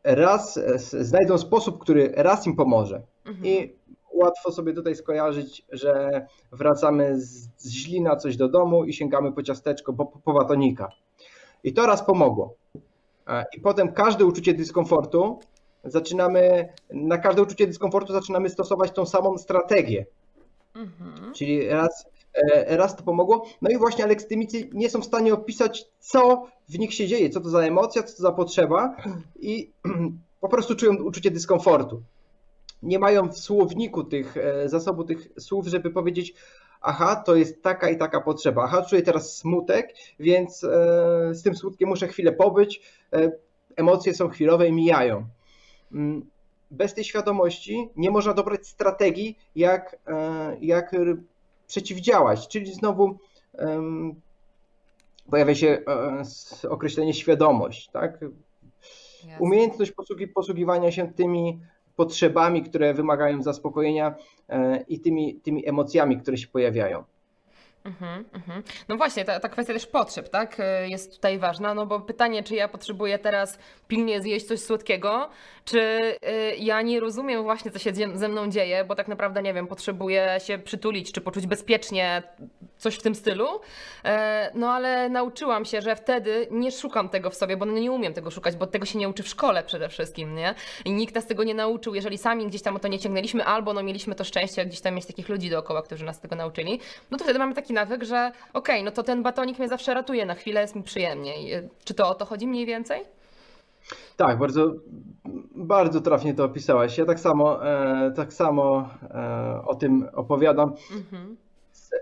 raz znajdą sposób, który raz im pomoże mhm. i łatwo sobie tutaj skojarzyć, że wracamy z, z źlina coś do domu i sięgamy po ciasteczko, po, po batonika. I to raz pomogło. E, I potem każde uczucie dyskomfortu zaczynamy, na każde uczucie dyskomfortu zaczynamy stosować tą samą strategię. Mhm. Czyli raz, e, raz to pomogło. No i właśnie aleksytymicy nie są w stanie opisać, co w nich się dzieje, co to za emocja, co to za potrzeba i po prostu czują uczucie dyskomfortu nie mają w słowniku tych e, zasobu tych słów, żeby powiedzieć, aha, to jest taka i taka potrzeba, aha, czuję teraz smutek, więc e, z tym smutkiem muszę chwilę pobyć, e, emocje są chwilowe i mijają. Mm, bez tej świadomości nie można dobrać strategii, jak, jak przeciwdziałać, czyli znowu pojawia się określenie świadomość, tak? Umiejętność posługiwania się tymi potrzebami, które wymagają zaspokojenia e, i tymi, tymi emocjami, które się pojawiają. Mhm, mhm. No właśnie, ta, ta kwestia też potrzeb, tak, e, jest tutaj ważna, no bo pytanie, czy ja potrzebuję teraz pilnie zjeść coś słodkiego, czy e, ja nie rozumiem właśnie, co się ze mną dzieje, bo tak naprawdę, nie wiem, potrzebuję się przytulić, czy poczuć bezpiecznie, coś w tym stylu, e, no ale nauczyłam się, że wtedy nie szukam tego w sobie, bo nie umiem tego szukać, bo tego się nie uczy w szkole przede wszystkim, nie? I nikt nas tego nie nauczył, jeżeli sami gdzieś tam o to nie ciągnęliśmy, albo no mieliśmy to szczęście, gdzieś tam mieć takich ludzi dookoła, którzy nas tego nauczyli, no to wtedy mamy taki taki nawyk, że okej, okay, no to ten batonik mnie zawsze ratuje, na chwilę jest mi przyjemniej. Czy to o to chodzi mniej więcej? Tak, bardzo, bardzo trafnie to opisałaś. Ja tak samo, e, tak samo e, o tym opowiadam. Mhm.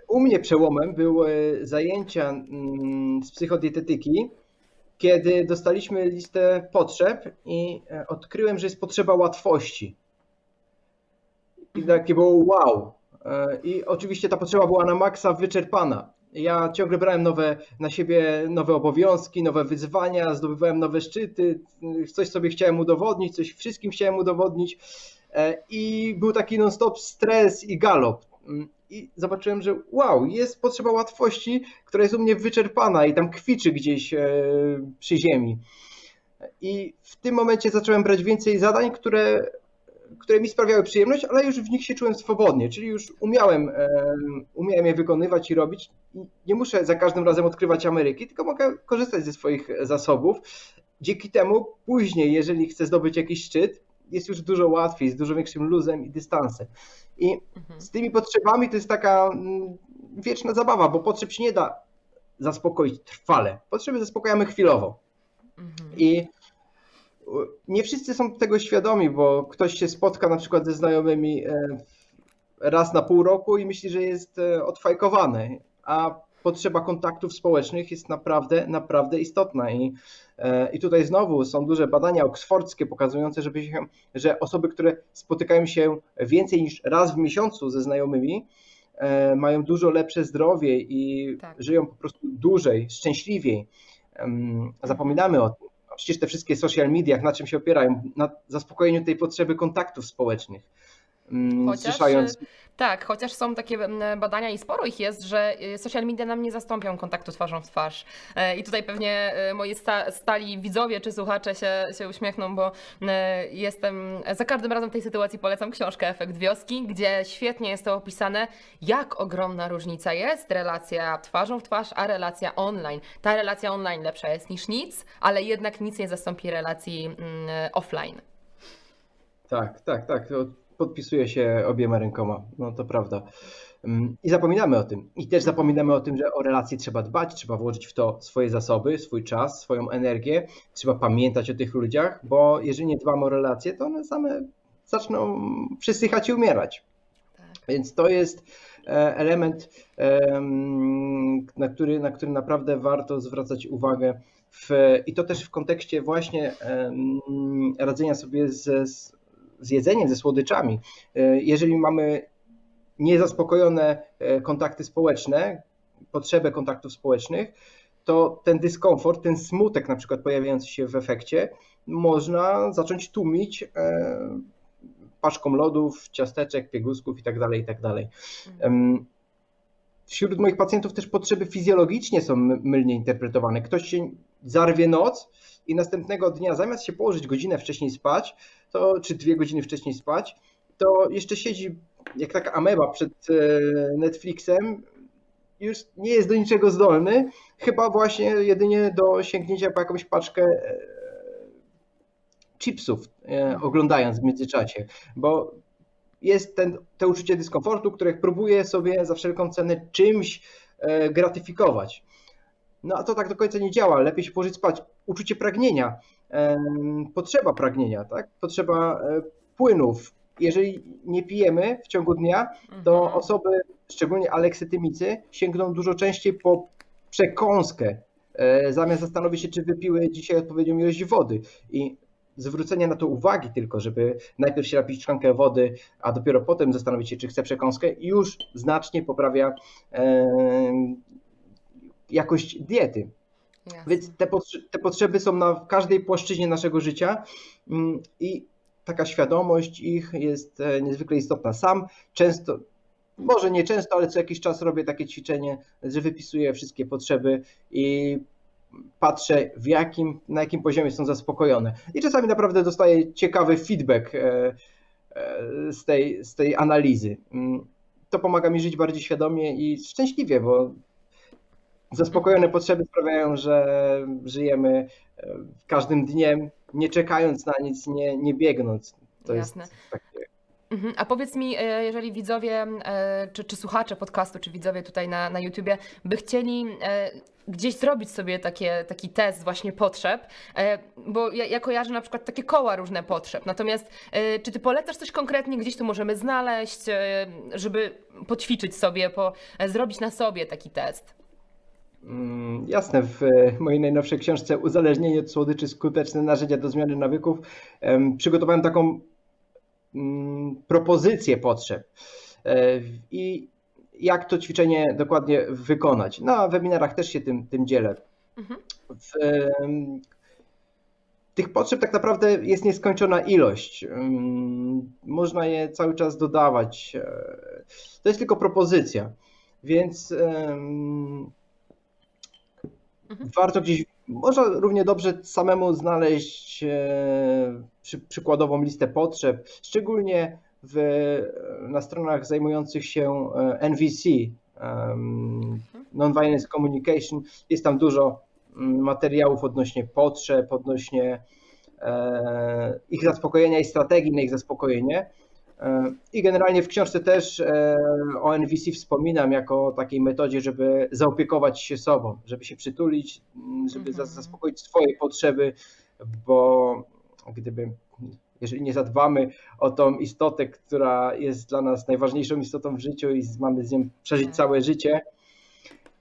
U mnie przełomem były zajęcia mm, z psychodietetyki, kiedy dostaliśmy listę potrzeb i e, odkryłem, że jest potrzeba łatwości. I mhm. takie było wow, E, I oczywiście ta potrzeba była na maksa wyczerpana. Ja ciągle brałem nowe na siebie nowe obowiązki, nowe wyzwania, zdobywałem nowe szczyty, coś sobie chciałem udowodnić, coś wszystkim chciałem udowodnić. E, I był taki non-stop stres i galop. Mm, I zobaczyłem, że wow, jest potrzeba łatwości, która jest u mnie wyczerpana i tam kwiczy gdzieś e, przy ziemi. I w tym momencie zacząłem brać więcej zadań, które które mi sprawiały przyjemność, ale już w nich się czułem swobodnie, czyli już umiałem, umiałem je wykonywać i robić. Nie muszę za każdym razem odkrywać Ameryki, tylko mogę korzystać ze swoich zasobów. Dzięki temu później, jeżeli chcę zdobyć jakiś szczyt, jest już dużo łatwiej, z dużo większym luzem i dystansem. I mhm. z tymi potrzebami to jest taka mm, wieczna zabawa, bo potrzeb się nie da zaspokoić trwale. Potrzeby zaspokajamy chwilowo. Mhm. I nie wszyscy są tego świadomi, bo ktoś się spotka na przykład ze znajomymi e, raz na pół roku i myśli, że jest e, odfajkowany, a potrzeba kontaktów społecznych jest naprawdę, naprawdę istotna. I, e, I tutaj znowu są duże badania oksfordzkie pokazujące, żeby się, że osoby, które spotykają się więcej niż raz w miesiącu ze znajomymi, mają dużo lepsze zdrowie i tak. żyją po prostu dłużej, szczęśliwiej. zapominamy o tym. Przecież te wszystkie social media, na czym się opierają? Na zaspokojeniu tej potrzeby kontaktów społecznych. Chociaż, tak, chociaż są takie badania i sporo ich jest, że y, social media nam nie zastąpią kontaktu twarzą w twarz. E, I tutaj pewnie y, moi stali widzowie czy słuchacze się, się uśmiechną, bo y, jestem za każdym razem w tej sytuacji polecam książkę Efekt Wioski, gdzie świetnie jest to opisane, jak ogromna różnica jest relacja twarzą w twarz, a relacja online. Ta relacja online lepsza jest niż nic, ale jednak nic nie zastąpi relacji mm, offline. Tak, tak, tak podpisuje się obiema rękoma, no to prawda. Mm, I zapominamy o tym. I też zapominamy o tym, że o relacje trzeba dbać, trzeba włożyć w to swoje zasoby, swój czas, swoją energię. Trzeba pamiętać o tych ludziach, bo jeżeli nie dbamy o relacje, to one same zaczną przysychać i umierać. Tak. Więc to jest e, element, na który, na który naprawdę warto zwracać uwagę. W, I to też w kontekście właśnie radzenia sobie z jedzeniem, ze słodyczami. E, jeżeli mamy niezaspokojone e, kontakty społeczne, potrzebę kontaktów społecznych, to ten dyskomfort, ten smutek na przykład pojawiający się w efekcie można zacząć tłumić e, paczką lodów, ciasteczek, piegusków itd. Tak itd. Tak wśród moich pacjentów też potrzeby fizjologicznie są mylnie interpretowane. Ktoś się zarwie noc i następnego dnia zamiast się położyć godzinę wcześniej spać, to, czy dwie godziny wcześniej spać, to jeszcze siedzi jak taka ameba przed e, Netflixem, już nie jest do niczego zdolny, chyba właśnie jedynie do sięgnięcia po jakąś paczkę e, chipsów, e, oglądając w międzyczasie, bo jest ten, to uczucie dyskomfortu, które próbuje sobie za wszelką cenę czymś gratyfikować. No a to tak do końca nie działa, lepiej się położyć spać. Uczucie pragnienia potrzeba pragnienia, tak? potrzeba e, płynów. Jeżeli nie pijemy w ciągu dnia, to mhm. osoby, szczególnie aleksytymicy, sięgną dużo częściej po przekąskę, e, zamiast zastanowić się, czy wypiły dzisiaj odpowiednią ilość wody. I zwrócenie na to uwagi tylko, żeby najpierw się napić szklankę wody, a dopiero potem zastanowić się, czy chce przekąskę, już znacznie poprawia jakość diety. Jasne. Więc te, te potrzeby są na każdej płaszczyźnie naszego życia mm, i taka świadomość ich jest e, niezwykle istotna. Sam często, może nie często, ale co jakiś czas robię takie ćwiczenie, że wypisuję wszystkie potrzeby i patrzę, w jakim, na jakim poziomie są zaspokojone. I czasami naprawdę dostaję ciekawy feedback e, e, z tej, z tej analizy. Mm, to pomaga mi żyć bardziej świadomie i szczęśliwie, bo zaspokojone potrzeby sprawiają, że żyjemy e, każdym dniem, nie czekając na nic, nie, nie biegnąc. To Jasne. jest takie mhm. a powiedz mi, e, jeżeli widzowie, e, czy, czy słuchacze podcastu, czy widzowie tutaj na, na YouTubie by chcieli gdzieś zrobić sobie takie, taki test właśnie potrzeb, bo ja, ja kojarzę na przykład takie koła różne potrzeb. Natomiast czy ty polecasz coś konkretnie, gdzieś tu możemy znaleźć, żeby poćwiczyć sobie, po, zrobić na sobie taki test? Mm, jasne, w mojej najnowszej książce Uzależnienie od słodyczy skuteczne narzędzia do zmiany nawyków przygotowałem taką mm, propozycję potrzeb e, i jak to ćwiczenie dokładnie wykonać. Na webinarach też się tym, tym dzielę. Mhm. W, tych potrzeb tak naprawdę jest nieskończona ilość. Można je cały czas dodawać. E, to jest tylko propozycja. Więc Mhm. Warto gdzieś, można równie dobrze samemu znaleźć e, przy, przykładową listę potrzeb, szczególnie w, na stronach zajmujących się e, NVC, um, Nonviolence Communication. Jest tam dużo mm, materiałów odnośnie potrzeb, odnośnie e, ich zaspokojenia i strategii na ich zaspokojenie. E, I generalnie w książce też e, o NVC wspominam jako takiej metodzie, żeby zaopiekować się sobą, żeby się przytulić, żeby mhm. zaspokoić swoje potrzeby, bo gdyby, jeżeli nie zadbamy o tą istotę, która jest dla nas najważniejszą istotą w życiu i mamy z nią przeżyć całe życie,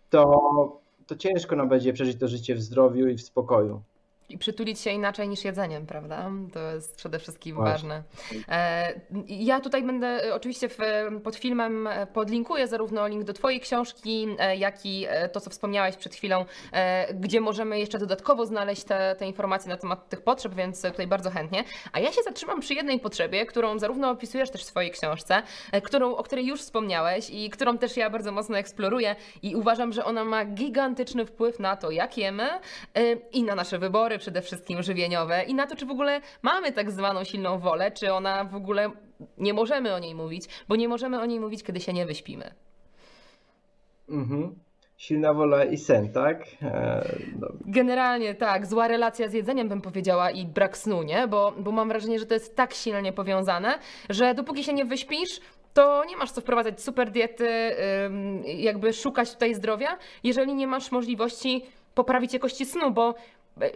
to, to ciężko nam będzie przeżyć to życie w zdrowiu i w spokoju. I przytulić się inaczej niż jedzeniem, prawda? To jest przede wszystkim Właśnie. ważne. E, ja tutaj będę oczywiście w, pod filmem podlinkuję zarówno link do Twojej książki, jak i to, co wspomniałeś przed chwilą, gdzie możemy jeszcze dodatkowo znaleźć te, te informacje na temat tych potrzeb, więc tutaj bardzo chętnie. A ja się zatrzymam przy jednej potrzebie, którą zarówno opisujesz też w swojej książce, którą, o której już wspomniałeś i którą też ja bardzo mocno eksploruję i uważam, że ona ma gigantyczny wpływ na to, jak jemy i na nasze wybory przede wszystkim żywieniowe i na to, czy w ogóle mamy tak zwaną silną wolę, czy ona w ogóle nie możemy o niej mówić, bo nie możemy o niej mówić, kiedy się nie wyśpimy. Mhm. Silna wola i sen, tak? E, no. Generalnie tak, zła relacja z jedzeniem bym powiedziała i brak snu, nie? Bo, bo mam wrażenie, że to jest tak silnie powiązane, że dopóki się nie wyśpisz, to nie masz co wprowadzać super diety, jakby szukać tutaj zdrowia, jeżeli nie masz możliwości poprawić jakości snu, bo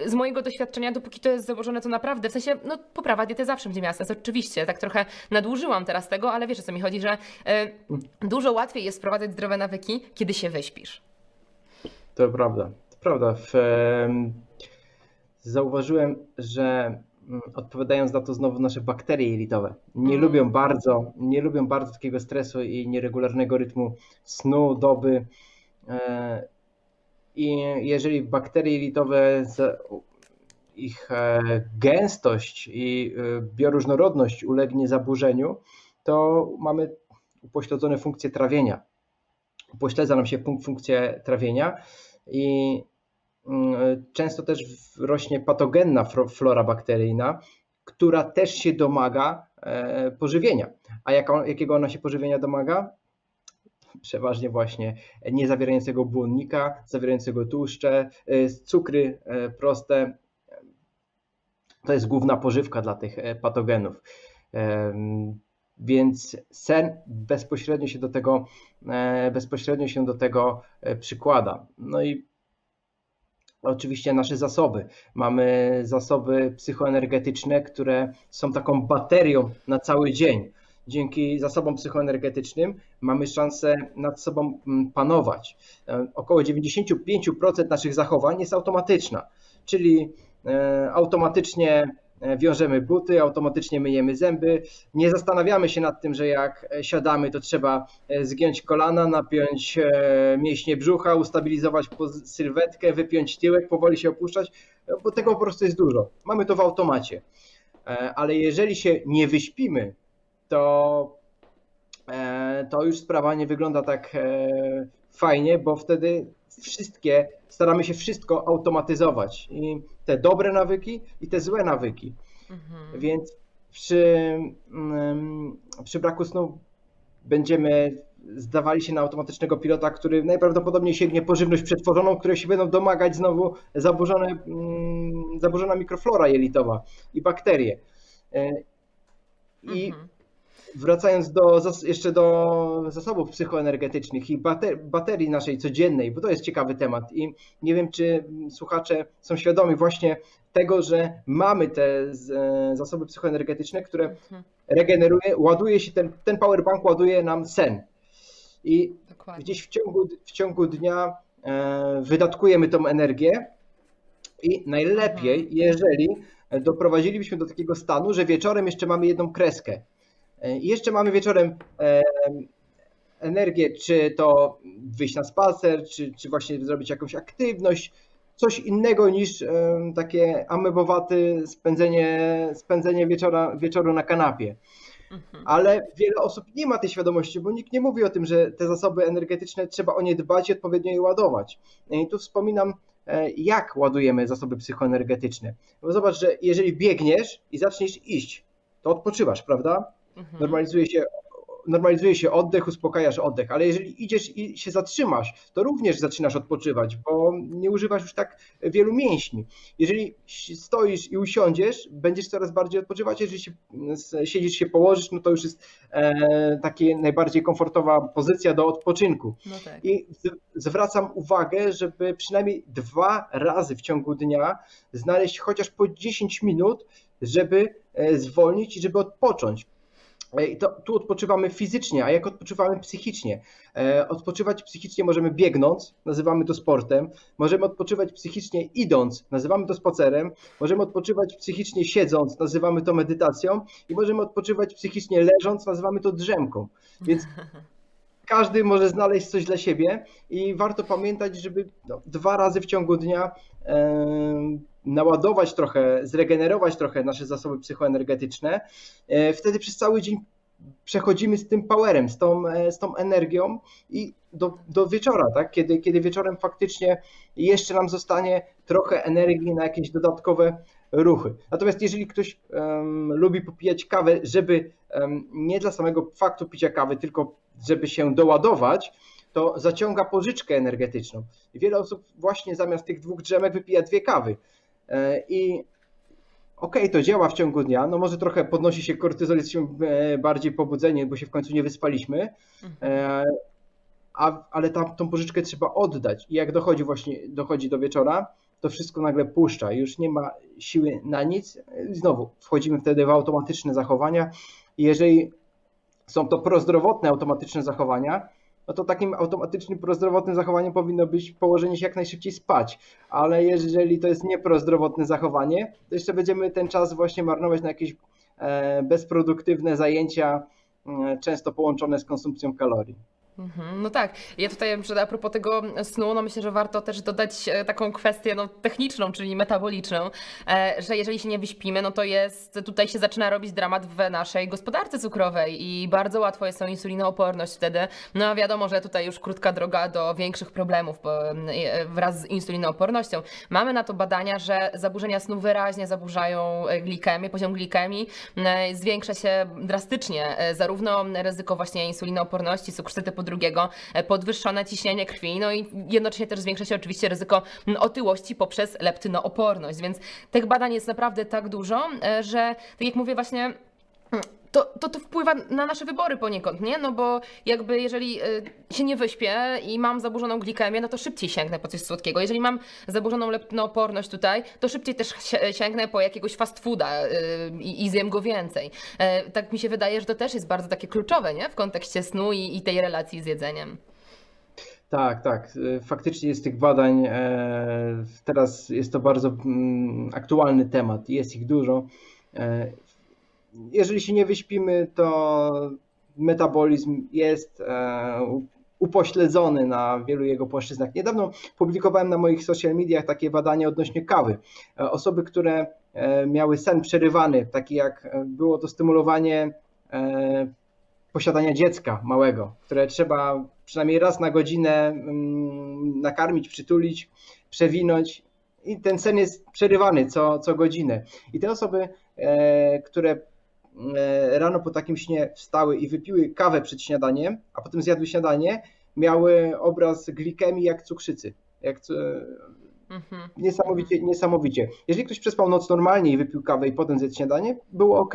z mojego doświadczenia, dopóki to jest założone, to naprawdę, w sensie, no poprawa diety zawsze będzie miała sens, oczywiście, tak trochę nadużyłam teraz tego, ale wiesz o co mi chodzi, że y, dużo łatwiej jest wprowadzać zdrowe nawyki, kiedy się wyśpisz. To prawda, to prawda. W, zauważyłem, że mm, odpowiadając na to znowu nasze bakterie jelitowe, nie mm. lubią bardzo, nie lubią bardzo takiego stresu i nieregularnego rytmu snu, doby. E, i jeżeli bakterie jelitowe, ich e, gęstość i e, bioróżnorodność ulegnie zaburzeniu, to mamy upośledzone funkcje trawienia. Upośledza nam się funkcję trawienia i mm, często też rośnie patogenna flora bakteryjna, która też się domaga e, pożywienia. A jakiego ona się pożywienia domaga? Przeważnie właśnie niezawierającego błonnika, zawierającego tłuszcze, e, cukry e, proste. To jest główna pożywka dla tych e, patogenów. Więc sen bezpośrednio się do tego, bezpośrednio się do tego przykłada. No i oczywiście nasze zasoby. Mamy zasoby psychoenergetyczne, które są taką baterią na cały dzień dzięki zasobom psychoenergetycznym mamy szansę nad sobą mm, panować. E, około 95% naszych zachowań jest automatyczna, czyli e, automatycznie e, wiążemy buty, automatycznie myjemy zęby. Nie zastanawiamy się nad tym, że jak siadamy, to trzeba zgiąć kolana, napiąć mięśnie brzucha, ustabilizować sylwetkę, wypiąć tyłek, powoli się opuszczać, bo tego po prostu jest dużo. Mamy to w automacie. Ale jeżeli się nie wyśpimy, to, e, to już sprawa nie wygląda tak e, fajnie, bo wtedy wszystkie, staramy się wszystko automatyzować. I te dobre nawyki, i te złe nawyki. Mhm. Więc przy, mm, przy braku snu będziemy zdawali się na automatycznego pilota, który najprawdopodobniej sięgnie po żywność przetworzoną, której się będą domagać znowu zaburzone, mm, zaburzona mikroflora jelitowa i bakterie. E, I mhm wracając do, jeszcze do zasobów psychoenergetycznych i baterii naszej codziennej, bo to jest ciekawy temat i nie wiem, czy słuchacze są świadomi właśnie tego, że mamy te zasoby psychoenergetyczne, które mhm. regeneruje, ładuje się, ten, ten powerbank ładuje nam sen. I Dokładnie. gdzieś w ciągu, w ciągu dnia e, wydatkujemy tą energię i najlepiej, mhm. jeżeli doprowadzilibyśmy do takiego stanu, że wieczorem jeszcze mamy jedną kreskę. E, I jeszcze mamy wieczorem e, energię, czy to wyjść na spacer, czy, czy właśnie zrobić jakąś aktywność, coś innego niż e, takie amebowaty spędzenie, spędzenie wieczora, wieczoru na kanapie. Mhm. Ale wiele osób nie ma tej świadomości, bo nikt nie mówi o tym, że te zasoby energetyczne trzeba o nie dbać i odpowiednio je ładować. I tu wspominam, jak ładujemy zasoby psychoenergetyczne. Bo zobacz, że jeżeli biegniesz i zaczniesz iść, to odpoczywasz, prawda? Mhm. Normalizuje się normalizuje się oddech, uspokajasz oddech, ale jeżeli idziesz i się zatrzymasz, to również zaczynasz odpoczywać, bo nie używasz już tak wielu mięśni. Jeżeli stoisz i usiądziesz, będziesz coraz bardziej odpoczywać, jeżeli się, siedzisz się położysz, no to już jest e, taka najbardziej komfortowa pozycja do odpoczynku. No tak. I zwracam uwagę, żeby przynajmniej dwa razy w ciągu dnia znaleźć chociaż po 10 minut, żeby e, zwolnić i żeby odpocząć I to, tu odpoczywamy fizycznie, a jak odpoczywamy psychicznie? E, odpoczywać psychicznie możemy biegnąc, nazywamy to sportem, możemy odpoczywać psychicznie idąc, nazywamy to spacerem, możemy odpoczywać psychicznie siedząc, nazywamy to medytacją i możemy odpoczywać psychicznie leżąc, nazywamy to drzemką. Więc każdy może znaleźć coś dla siebie i warto pamiętać, żeby no, dwa razy w ciągu dnia e, naładować trochę, zregenerować trochę nasze zasoby psychoenergetyczne. E, wtedy przez cały dzień przechodzimy z tym powerem, z tą, e, z tą energią i do, do wieczora, tak? kiedy, kiedy wieczorem faktycznie jeszcze nam zostanie trochę energii na jakieś dodatkowe ruchy. Natomiast jeżeli ktoś um, lubi popijać kawę, żeby um, nie dla samego faktu picia kawy, tylko żeby się doładować, to zaciąga pożyczkę energetyczną. I wiele osób właśnie zamiast tych dwóch drzemek wypija dwie kawy. E, I okej, okay, to działa w ciągu dnia, no może trochę podnosi się kortyzol, jesteśmy bardziej pobudzeni, bo się w końcu nie wyspaliśmy, e, a, ale tam, tą pożyczkę trzeba oddać. I jak dochodzi właśnie, dochodzi do wieczora, to wszystko nagle puszcza, już nie ma siły na nic, znowu wchodzimy wtedy w automatyczne zachowania. Jeżeli są to prozdrowotne automatyczne zachowania, no to takim automatycznym prozdrowotnym zachowaniem powinno być położenie się jak najszybciej spać. Ale jeżeli to jest nieprozdrowotne zachowanie, to jeszcze będziemy ten czas właśnie marnować na jakieś e, bezproduktywne zajęcia, e, często połączone z konsumpcją kalorii. Mhm, no tak, ja tutaj a propos tego snu, no myślę, że warto też dodać e, taką kwestię no, techniczną, czyli metaboliczną, e, że jeżeli się nie wyśpimy, no to jest, tutaj się zaczyna robić dramat w naszej gospodarce cukrowej i bardzo łatwo jest o insulinooporność wtedy. No a wiadomo, że tutaj już krótka droga do większych problemów e, wraz z insulinoopornością. Mamy na to badania, że zaburzenia snu wyraźnie zaburzają glikemię, poziom glikemii, zwiększa się drastycznie zarówno ryzyko właśnie insulinooporności, cukrzycy typu drugiego, e, podwyższone ciśnienie krwi, no i jednocześnie też zwiększa się oczywiście ryzyko otyłości poprzez leptynooporność, więc tych badań jest naprawdę tak dużo, e, że tak jak mówię właśnie to, to, to wpływa na nasze wybory poniekąd, nie? No bo jakby jeżeli y, się nie wyśpię i mam zaburzoną glikemię, no to szybciej sięgnę po coś słodkiego. Jeżeli mam zaburzoną leptynooporność tutaj, to szybciej też sięgnę po jakiegoś fast fooda y, i, i zjem go więcej. E, tak mi się wydaje, że to też jest bardzo takie kluczowe, nie? W kontekście snu i, i tej relacji z jedzeniem. Tak, tak. E, faktycznie jest tych badań. E, teraz jest to bardzo mm, aktualny temat. Jest ich dużo jeżeli się nie wyśpimy, to metabolizm jest e, upośledzony na wielu jego płaszczyznach. Niedawno publikowałem na moich social mediach takie badanie odnośnie kawy. E, osoby, które e, miały sen przerywany, taki jak było to stymulowanie posiadania dziecka małego, które trzeba przynajmniej raz na godzinę mm, nakarmić, przytulić, przewinąć i ten sen jest przerywany co, co godzinę. I te osoby, które rano po takim śnie wstały i wypiły kawę przed śniadaniem, a potem zjadły śniadanie, miały obraz glikemii jak cukrzycy. Jak, mhm. Niesamowicie, niesamowicie. Jeżeli ktoś przespał noc normalnie i wypił kawę i potem zjadł śniadanie, było ok.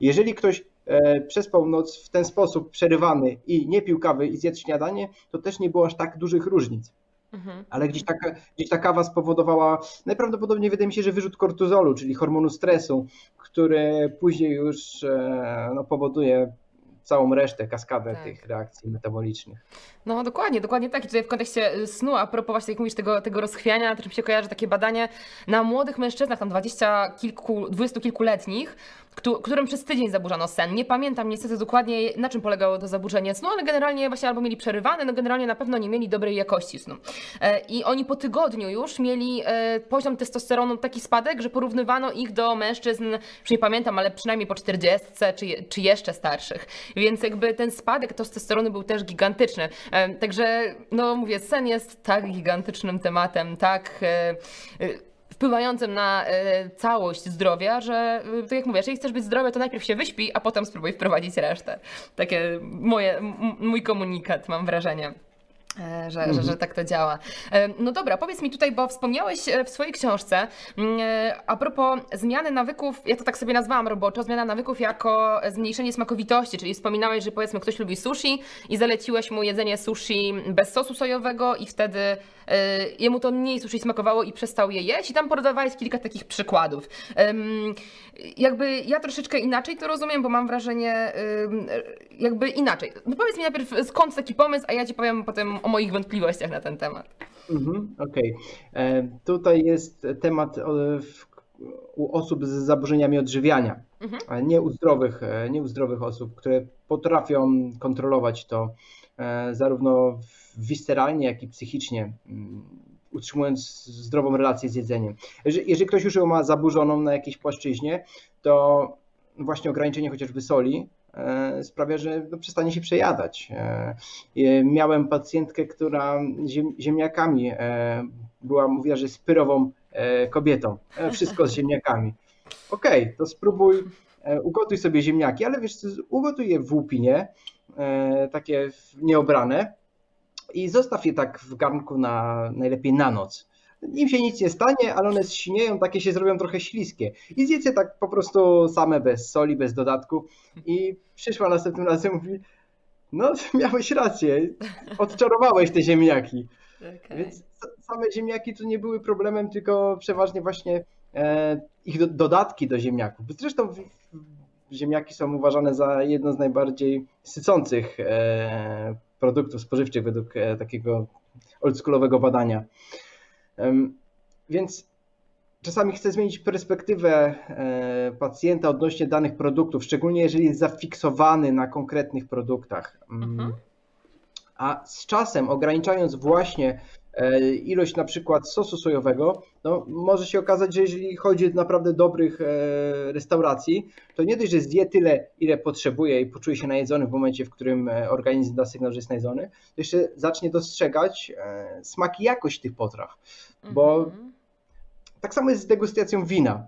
Jeżeli ktoś e, przespał noc w ten sposób przerywany i nie pił kawy i zjadł śniadanie, to też nie było aż tak dużych różnic. Mhm. Ale gdzieś ta, gdzieś ta kawa spowodowała, najprawdopodobniej wydaje mi się, że wyrzut kortyzolu, czyli hormonu stresu, który później już e, no, powoduje całą resztę, kaskadę tak. tych reakcji metabolicznych. No dokładnie, dokładnie tak. I tutaj w kontekście y, snu, a propos właśnie jak mówisz tego, tego rozchwiania, to mi się kojarzy takie badanie na młodych mężczyznach, tam dwadzieścia kilku, dwudziestu kilkuletnich, którym przez tydzień zaburzano sen. Nie pamiętam niestety dokładnie na czym polegało to zaburzenie snu, ale generalnie właśnie albo mieli przerywane, no generalnie na pewno nie mieli dobrej jakości snu. E, I oni po tygodniu już mieli e, poziom testosteronu taki spadek, że porównywano ich do mężczyzn, już nie pamiętam, ale przynajmniej po 40 czy, czy jeszcze starszych. Więc jakby ten spadek testosteronu był też gigantyczny. Także, no mówię, sen jest tak gigantycznym tematem, tak e, e, wpływającym na e, całość zdrowia, że tak jak mówię, jeżeli chcesz być zdrowy, to najpierw się wyśpi, a potem spróbuj wprowadzić resztę. Takie moje, mój komunikat, mam wrażenie. E, że, mhm. że, że, tak to działa. E, no dobra, powiedz mi tutaj, bo wspomniałeś e, w swojej książce mm, a propos zmiany nawyków, ja to tak sobie nazwałam roboczo, zmiana nawyków jako zmniejszenie smakowitości, czyli wspominałeś, że powiedzmy ktoś lubi sushi i zaleciłeś mu jedzenie sushi bez sosu sojowego i wtedy jemu to mniej sushi smakowało i przestał je jeść i tam podawałeś kilka takich przykładów. Jakby ja troszeczkę inaczej to rozumiem, bo mam wrażenie jakby inaczej. No powiedz mi najpierw skąd taki pomysł, a ja Ci powiem potem o moich wątpliwościach na ten temat. Mhm, Okej. Okay. E, tutaj jest temat u osób z zaburzeniami odżywiania, mhm. nie, u zdrowych, e, nie u zdrowych osób, które potrafią kontrolować to e, zarówno wisteralnie, jak i psychicznie, mm, utrzymując zdrową relację z jedzeniem. Jeżeli, jeżeli ktoś już ją ma zaburzoną na jakiejś płaszczyźnie, to właśnie ograniczenie chociażby soli E, sprawia, że no, przestanie się przejadać. E, miałem pacjentkę, która ziemniakami e, była, mówiła, że jest pyrową kobietą. Wszystko z ziemniakami. Okej, okay, to spróbuj, ugotuj sobie ziemniaki, ale wiesz, ugotuj je w łupinie, takie nieobrane i zostaw je tak w garnku na najlepiej na noc im się nic nie stanie, ale one śnieją, takie się zrobią trochę śliskie. I zjedzcie tak po prostu same, bez soli, bez dodatku. I przyszła następnym razem i mówi, no miałeś rację, odczarowałeś te ziemniaki. Okay. Więc same ziemniaki tu nie były problemem, tylko przeważnie właśnie e, ich do, dodatki do ziemniaków. Zresztą ziemniaki są uważane za jedno z najbardziej sycących e, produktów spożywczych według e, takiego oldschoolowego badania. Więc czasami chcę zmienić perspektywę e, pacjenta odnośnie danych produktów, szczególnie jeżeli jest zafiksowany na konkretnych produktach. Mm. Mhm. A z czasem, ograniczając właśnie ilość na przykład sosu sojowego, no, może się okazać, że jeżeli chodzi o naprawdę dobrych e, restauracji, to nie dość, że zje tyle, ile potrzebuje i poczuje się najedzony w momencie, w którym organizm da sygnał, że jest najedzony, to jeszcze zacznie dostrzegać smak i jakość tych potraw. Bo mhm. tak samo jest z degustacją wina.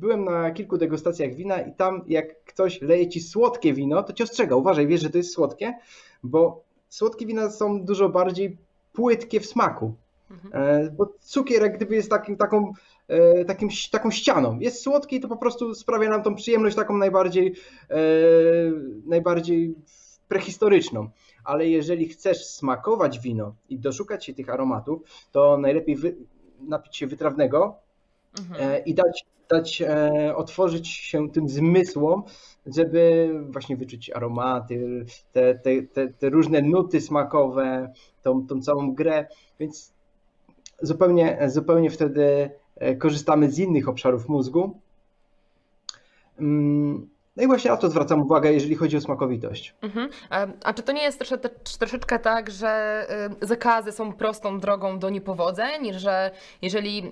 Byłem na kilku degustacjach wina i tam jak ktoś leje ci słodkie wino, to cię ostrzega, uważaj, wiesz, że to jest słodkie, bo słodkie wina są dużo bardziej płytkie w smaku. Mhm. E, bo cukier jak gdyby jest takim, taką, e, takim, taką ścianą. Jest słodki i to po prostu sprawia nam tą przyjemność taką najbardziej, e, najbardziej prehistoryczną ale jeżeli chcesz smakować wino i doszukać się tych aromatów, to najlepiej wy, napić się wytrawnego mhm. I dać, dać e, otworzyć się tym zmysłom, żeby właśnie wyczuć aromaty, te, te, te, te różne nuty smakowe, tą, tą całą grę, więc zupełnie, zupełnie wtedy e, korzystamy z innych obszarów mózgu. Mm, no i właśnie na to zwracam uwagę, jeżeli chodzi o smakowitość. Mhm. A, czy to nie jest trosze, troszeczkę tak, że y, zakazy są prostą drogą do niepowodzeń, że jeżeli y,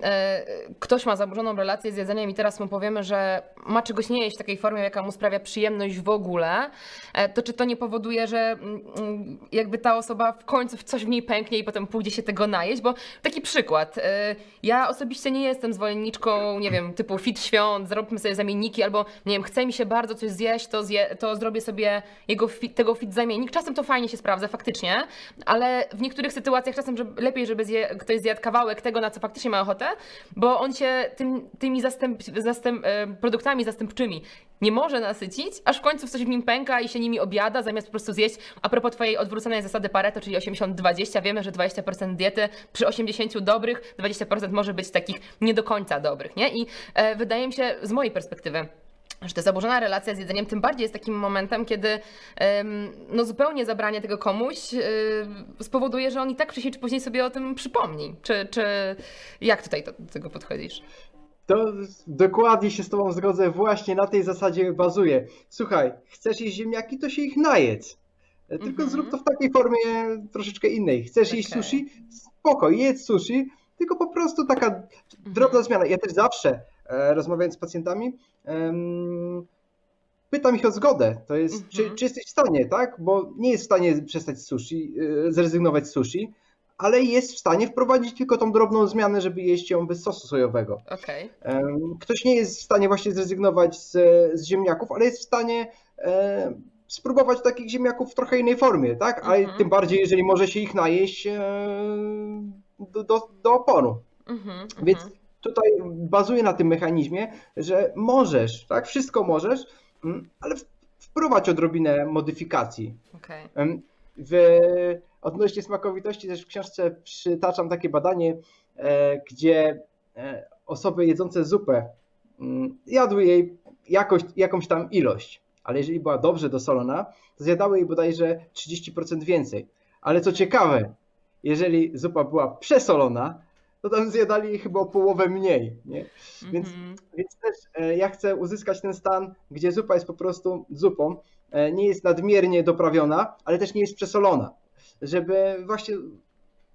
ktoś ma zaburzoną relację z jedzeniem i teraz mu powiemy, że ma czegoś nie jeść w takiej formie, jaka mu sprawia przyjemność w ogóle, e, to czy to nie powoduje, że mm, mm, jakby ta osoba w końcu coś w niej pęknie i potem pójdzie się tego najeść? Bo taki przykład. Y, ja osobiście nie jestem zwolenniczką, nie wiem, typu fit świąt, zróbmy sobie zamienniki, albo nie wiem, chce mi się bardzo coś zjeść, to, zje, to zrobię sobie jego fit, tego fit zamiennik. Czasem to fajnie się sprawdza, faktycznie, ale w niektórych sytuacjach czasem żeby, lepiej, żeby zje, ktoś zjadł kawałek tego, na co faktycznie ma ochotę, bo on się tym, tymi zastęp, zastęp, e, produktami zastępczymi nie może nasycić, aż w końcu coś w nim pęka i się nimi objada, zamiast po prostu zjeść. A propos twojej odwróconej zasady Pareto, czyli 80-20, wiemy, że 20% diety przy 80 dobrych, 20% może być takich nie do końca dobrych, nie? I e, wydaje mi się, z mojej perspektywy, że ta zaburzona relacja z jedzeniem tym bardziej jest takim momentem, kiedy no, zupełnie zabranie tego komuś spowoduje, że on i tak wcześniej czy później sobie o tym przypomni. Czy, czy jak tutaj do tego podchodzisz? To dokładnie się z Tobą zgodzę, właśnie na tej zasadzie bazuje. Słuchaj, chcesz jeść ziemniaki, to się ich najedz. Tylko mm -hmm. zrób to w takiej formie troszeczkę innej. Chcesz okay. jeść sushi? Spoko, jedz sushi, tylko po prostu taka drobna zmiana. Ja też zawsze rozmawiając z pacjentami, pytam ich o zgodę. To jest, mhm. czy, czy, jesteś w stanie, tak? Bo nie jest w stanie przestać z sushi, e, zrezygnować z sushi, ale jest w stanie wprowadzić tylko tą drobną zmianę, żeby jeść ją bez sosu sojowego. Okay. Ktoś nie jest w stanie właśnie zrezygnować z, z ziemniaków, ale jest w stanie spróbować takich ziemniaków w trochę innej formie, tak? A Mhm. tym bardziej, jeżeli może się ich najeść e, do, do, do oponu. Mhm, Więc mhm. Tutaj bazuje na tym mechanizmie, że możesz, tak? Wszystko możesz, mm, ale wprowadź odrobinę modyfikacji. Okej. Em, W, odnośnie smakowitości też w książce przytaczam takie badanie, e, gdzie e, osoby jedzące zupę mm, jadły jej jakoś, jakąś tam ilość, ale jeżeli była dobrze dosolona, to zjadały jej bodajże 30% więcej. Ale co ciekawe, jeżeli zupa była przesolona, to tam zjadali chyba o połowę mniej. Nie? Więc Mhm. więc też e, ja chcę uzyskać ten stan, gdzie zupa jest po prostu zupą, e, nie jest nadmiernie doprawiona, ale też nie jest przesolona, żeby właśnie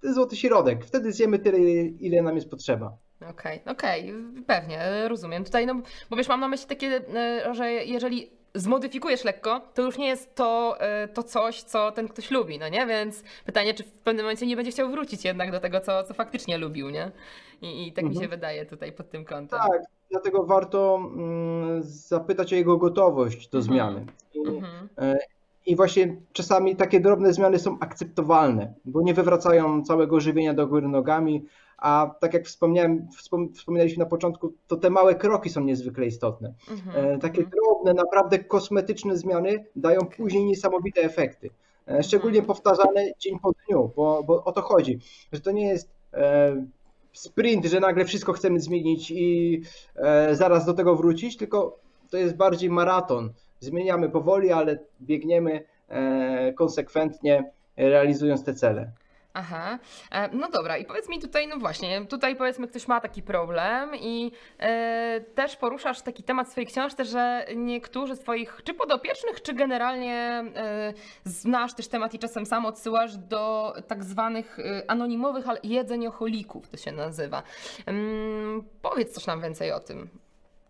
ten złoty środek, wtedy zjemy tyle, ile nam jest potrzeba. Okej, okej, pewnie, e, rozumiem. Tutaj, no, bo wiesz, mam na myśli takie, e, że jeżeli zmodyfikujesz lekko, to już nie jest to, e, to coś, co ten ktoś lubi, no nie? Więc pytanie, czy w pewnym momencie nie będzie chciał wrócić jednak do tego, co, co faktycznie lubił, nie? I, i tak mi Mhm. się wydaje tutaj pod tym kątem. Tak, dlatego warto mm, zapytać o jego gotowość do Mhm. zmiany. I, Mhm. I właśnie czasami takie drobne zmiany są akceptowalne, bo nie wywracają całego żywienia do góry nogami, a tak jak wspomniałem, wspom- wspominaliśmy na początku, to te małe kroki są niezwykle istotne. Mhm. E, Takie mhm. drobne, naprawdę kosmetyczne zmiany dają później niesamowite efekty. E, Szczególnie Mhm. powtarzane dzień po dniu, bo, bo o to chodzi, że to nie jest e, sprint, że nagle wszystko chcemy zmienić i e, zaraz do tego wrócić, tylko to jest bardziej maraton. Zmieniamy powoli, ale biegniemy e, konsekwentnie, realizując te cele. Aha, E, no dobra, i powiedz mi tutaj, no właśnie, tutaj powiedzmy ktoś ma taki problem i e, też poruszasz taki temat w swojej książce, że niektórzy z twoich, czy podopiecznych, czy generalnie e, znasz też temat i czasem sam odsyłasz do tak zwanych anonimowych jedzeniocholików, to się nazywa. Mm, powiedz coś nam więcej o tym.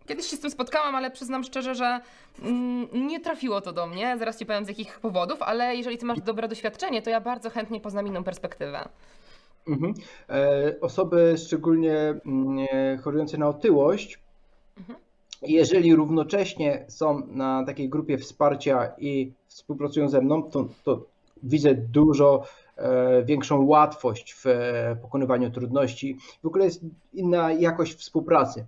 Kiedyś się z tym spotkałam, ale przyznam szczerze, że mm, nie trafiło to do mnie. Zaraz ci powiem z jakich powodów, ale jeżeli ty masz dobre doświadczenie, to ja bardzo chętnie poznam inną perspektywę. Mhm. E, Osoby szczególnie mm, e, chorujące na otyłość, Mhm. jeżeli równocześnie są na takiej grupie wsparcia i współpracują ze mną, to, to widzę dużo e, większą łatwość w e, pokonywaniu trudności. W ogóle jest inna jakość współpracy.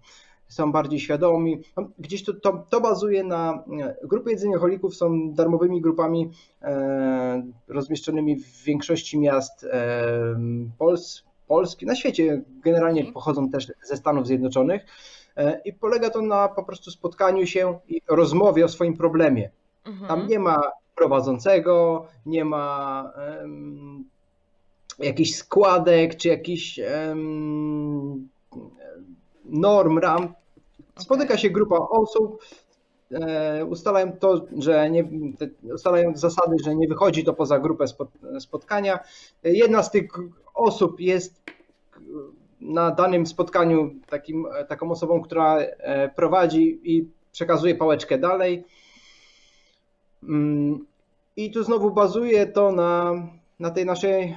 Są bardziej świadomi. No, Gdzieś to, to, to bazuje na. e, Grupy jedzeniocholików są darmowymi grupami e, rozmieszczonymi w większości miast e, Pols, Polski, na świecie. Generalnie Mhm. pochodzą też ze Stanów Zjednoczonych. E, I polega to na po prostu spotkaniu się i rozmowie o swoim problemie. Mhm. Tam nie ma prowadzącego, nie ma em, jakichś składek czy jakichś norm, ram. Spotyka się grupa osób, e, ustalają to, że nie, ustalają zasady, że nie wychodzi to poza grupę spot- spotkania. Jedna z tych osób jest na danym spotkaniu takim, taką osobą, która e, prowadzi i przekazuje pałeczkę dalej. Mm, I tu znowu bazuje to na, na tej naszej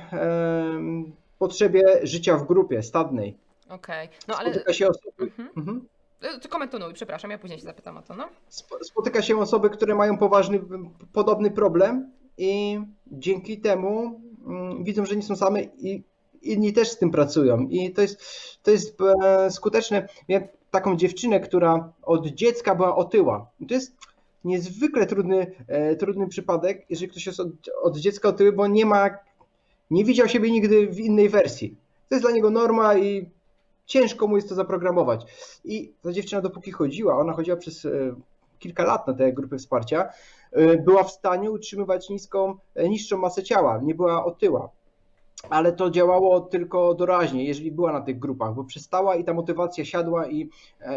potrzebie życia w grupie stadnej. Okej, no ale... Spotyka się osoby, Mhm. Mhm. E, kontynuuj, przepraszam, ja później się zapytam o to, no. Sp- spotyka się osoby, które mają poważny, podobny problem i dzięki temu mm, widzą, że nie są same i inni też z tym pracują. I to jest, to jest e, skuteczne. Miałem taką dziewczynę, która od dziecka była otyła. I to jest niezwykle trudny, e, trudny przypadek, jeżeli ktoś jest od, od dziecka otyły, bo nie ma, nie widział siebie nigdy w innej wersji. To jest dla niego norma i ciężko mu jest to zaprogramować. I ta dziewczyna dopóki chodziła, ona chodziła przez e, kilka lat na te grupy wsparcia, e, była w stanie utrzymywać niską, e, niższą masę ciała, nie była otyła. Ale to działało tylko doraźnie, jeżeli była na tych grupach, bo przestała i ta motywacja siadła i,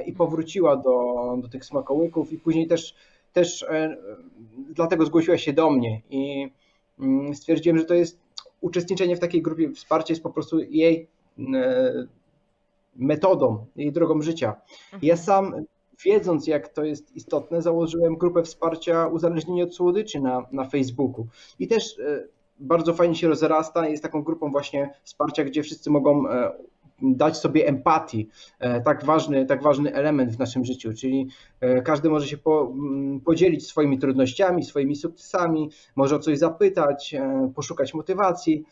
i powróciła do, do tych smakołyków i później też, też dlatego zgłosiła się do mnie i mm, stwierdziłem, że to jest uczestniczenie w takiej grupie wsparcia jest po prostu jej metodą, jej drogą życia. Ja sam, wiedząc jak to jest istotne, założyłem grupę wsparcia uzależnieni od słodyczy na, na Facebooku. I też e, bardzo fajnie się rozrasta, jest taką grupą właśnie wsparcia, gdzie wszyscy mogą e, dać sobie empatii, tak ważny, tak ważny element w naszym życiu, czyli każdy może się po, mm, podzielić swoimi trudnościami, swoimi sukcesami, może o coś zapytać, poszukać motywacji.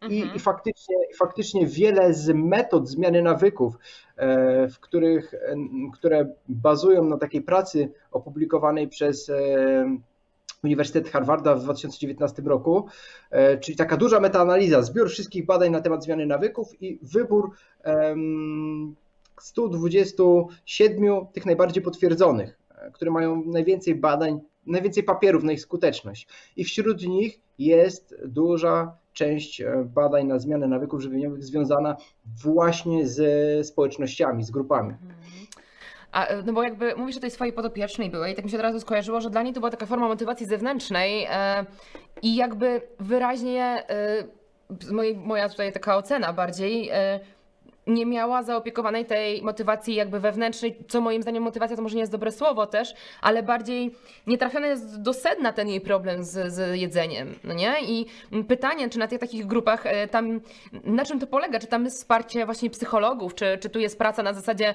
Mm, i, mhm. i, faktycznie, I faktycznie wiele z metod zmiany nawyków, e, w których, które bazują na takiej pracy opublikowanej przez e, Uniwersytet Harvarda w 2019 roku, e, czyli taka duża metaanaliza, zbiór wszystkich badań na temat zmiany nawyków i wybór 127 tych najbardziej potwierdzonych, które mają najwięcej badań, najwięcej papierów na ich skuteczność. I wśród nich jest duża część e, badań na zmianę nawyków żywieniowych związana właśnie ze społecznościami, z grupami. Mhm. A, e, no bo jakby mówisz o tej swojej podopiecznej byłej, tak mi się od razu skojarzyło, że dla niej to była taka forma motywacji zewnętrznej e, i jakby wyraźnie moja tutaj taka ocena bardziej nie miała zaopiekowanej tej motywacji jakby wewnętrznej, co moim zdaniem motywacja to może nie jest dobre słowo też, ale bardziej nie trafiony jest do sedna ten jej problem z, z jedzeniem, no nie? I pytanie, czy na tych takich grupach e, tam, na czym to polega? Czy tam jest wsparcie właśnie psychologów, czy, czy tu jest praca na zasadzie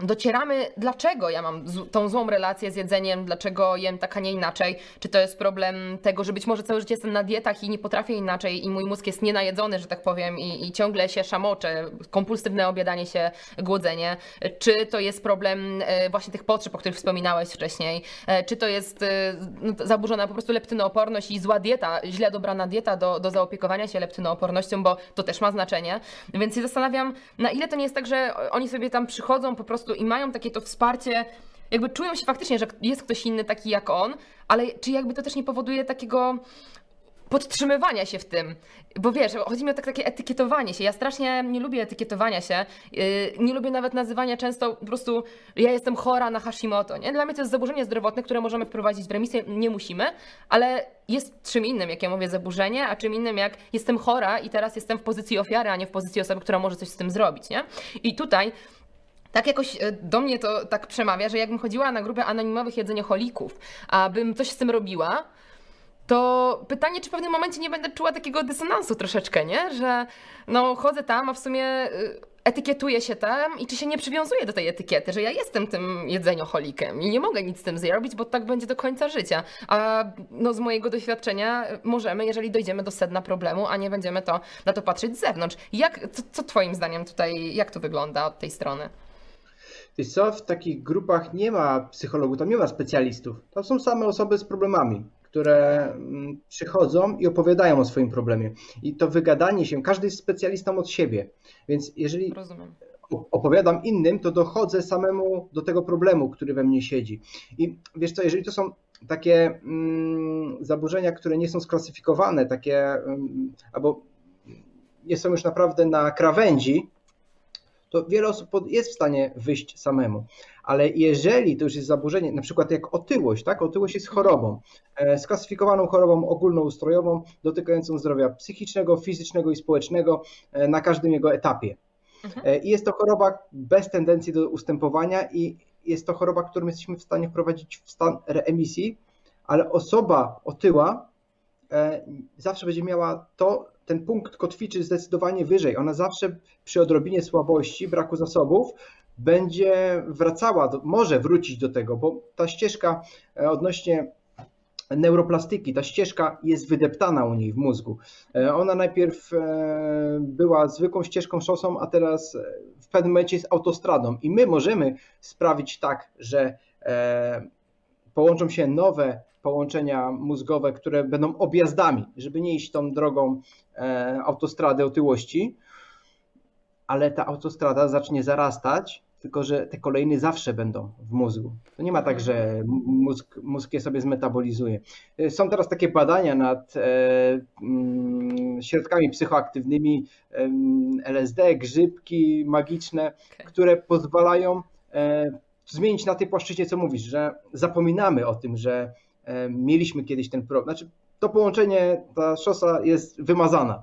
docieramy, dlaczego ja mam tą złą relację z jedzeniem, dlaczego jem tak, a nie inaczej. Czy to jest problem tego, że być może całe życie jestem na dietach i nie potrafię inaczej i mój mózg jest nienajedzony, że tak powiem, i, i ciągle się szamocze, kompulsywne obiadanie się, głodzenie. Czy to jest problem e, właśnie tych potrzeb, o których wspominałeś wcześniej. E, czy to jest e, no, zaburzona po prostu leptynooporność i zła dieta, źle dobrana dieta do, do zaopiekowania się leptynoopornością, bo to też ma znaczenie. Więc się zastanawiam, na ile to nie jest tak, że oni sobie tam przychodzą po prostu prostu i mają takie to wsparcie, jakby czują się faktycznie, że jest ktoś inny taki jak on, ale czy jakby to też nie powoduje takiego podtrzymywania się w tym. Bo wiesz, chodzi mi o tak, takie etykietowanie się. Ja strasznie nie lubię etykietowania się. Yy, nie lubię nawet nazywania często po prostu ja jestem chora na Hashimoto. Nie? Dla mnie to jest zaburzenie zdrowotne, które możemy wprowadzić w remisję. Nie musimy, ale jest czym innym, jak ja mówię, zaburzenie, a czym innym, jak jestem chora i teraz jestem w pozycji ofiary, a nie w pozycji osoby, która może coś z tym zrobić. Nie? I tutaj tak jakoś e, do mnie to tak przemawia, że jakbym chodziła na grupę anonimowych jedzenioholików, a bym coś z tym robiła, to pytanie, czy w pewnym momencie nie będę czuła takiego dysonansu troszeczkę, nie? Że no chodzę tam, a w sumie e, etykietuję się tam i czy się nie przywiązuję do tej etykiety, że ja jestem tym jedzenioholikiem i nie mogę nic z tym zrobić, bo tak będzie do końca życia. A no z mojego doświadczenia możemy, jeżeli dojdziemy do sedna problemu, a nie będziemy to, na to patrzeć z zewnątrz. Jak, co, co twoim zdaniem tutaj, jak to wygląda od tej strony? Wiesz co, w takich grupach nie ma psychologów, tam nie ma specjalistów. To są same osoby z problemami, które mm, przychodzą i opowiadają o swoim problemie. I to wygadanie się, każdy jest specjalistą od siebie. Więc jeżeli Rozumiem. opowiadam innym, to dochodzę samemu do tego problemu, który we mnie siedzi. I wiesz co, jeżeli to są takie mm, zaburzenia, które nie są sklasyfikowane, takie mm, albo nie są już naprawdę na krawędzi, to wiele osób jest w stanie wyjść samemu. Ale jeżeli to już jest zaburzenie, na przykład jak otyłość, tak? Otyłość jest chorobą, e, sklasyfikowaną chorobą ogólnoustrojową, dotykającą zdrowia psychicznego, fizycznego i społecznego e, na każdym jego etapie. Mhm. E, I jest to choroba bez tendencji do ustępowania i jest to choroba, którą jesteśmy w stanie wprowadzić w stan reemisji, ale osoba otyła zawsze będzie miała to, ten punkt kotwiczy zdecydowanie wyżej. Ona zawsze przy odrobinie słabości, braku zasobów, będzie wracała, może wrócić do tego, bo ta ścieżka e, odnośnie neuroplastyki, ta ścieżka jest wydeptana u niej w mózgu. E, ona najpierw e, była zwykłą ścieżką szosą, a teraz w pewnym momencie jest autostradą i my możemy sprawić tak, że połączą się nowe połączenia mózgowe, które będą objazdami, żeby nie iść tą drogą e, autostrady otyłości, ale ta autostrada zacznie zarastać, tylko że te kolejny zawsze będą w mózgu. To nie ma tak, że mózg, mózg je sobie zmetabolizuje. E, są teraz takie badania nad e, mm, środkami psychoaktywnymi, LSD, grzybki magiczne, które pozwalają zmienić na tej płaszczyźnie, co mówisz, że zapominamy o tym, że mieliśmy kiedyś ten problem. Znaczy, to połączenie, ta szosa jest wymazana,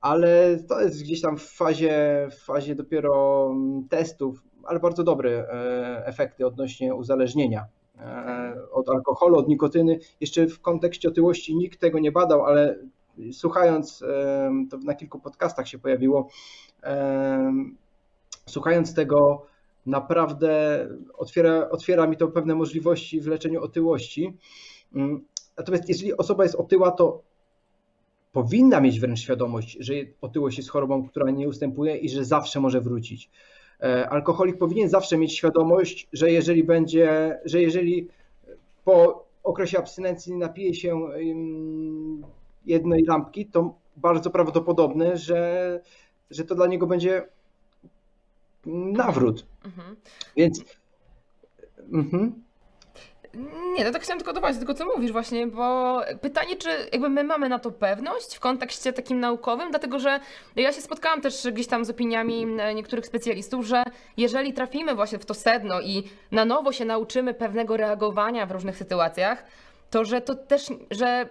ale to jest gdzieś tam w fazie, w fazie dopiero mm, testów, ale bardzo dobre e, efekty odnośnie uzależnienia e, od alkoholu, od nikotyny. Jeszcze w kontekście otyłości nikt tego nie badał, ale słuchając, to na kilku podcastach się pojawiło, słuchając tego, naprawdę otwiera, otwiera mi to pewne możliwości w leczeniu otyłości. Mm, natomiast jeżeli osoba jest otyła, to powinna mieć wręcz świadomość, że otyłość jest chorobą, która nie ustępuje i że zawsze może wrócić. E, alkoholik powinien zawsze mieć świadomość, że jeżeli będzie, że jeżeli po okresie abstynencji napije się jednej lampki, to bardzo prawdopodobne, że, że to dla niego będzie nawrót. Mhm. Więc. Mhm. Nie, no tak chciałam tylko dopowiedzieć do tego, co mówisz właśnie, bo pytanie, czy jakby my mamy na to pewność w kontekście takim naukowym, dlatego że ja się spotkałam też gdzieś tam z opiniami niektórych specjalistów, że jeżeli trafimy właśnie w to sedno i na nowo się nauczymy pewnego reagowania w różnych sytuacjach, to że to też, że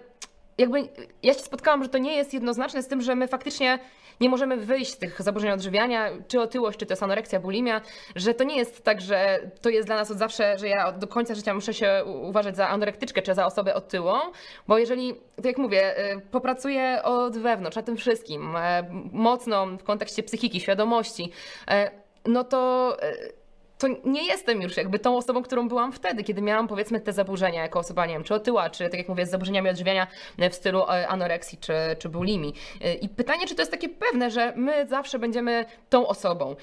jakby ja się spotkałam, że to nie jest jednoznaczne z tym, że my faktycznie nie możemy wyjść z tych zaburzeń odżywiania, czy otyłość, czy to jest anoreksja, bulimia, że to nie jest tak, że to jest dla nas od zawsze, że ja do końca życia muszę się uważać za anorektyczkę, czy za osobę otyłą, bo jeżeli, tak jak mówię, y, popracuję od wewnątrz na tym wszystkim, e, mocno w kontekście psychiki, świadomości, e, no to e, to nie jestem już jakby tą osobą, którą byłam wtedy, kiedy miałam powiedzmy te zaburzenia jako osoba, nie wiem, czy otyła, czy tak jak mówię, z zaburzeniami odżywiania w stylu e, anoreksji, czy, czy bulimii. E, I pytanie, czy to jest takie pewne, że my zawsze będziemy tą osobą.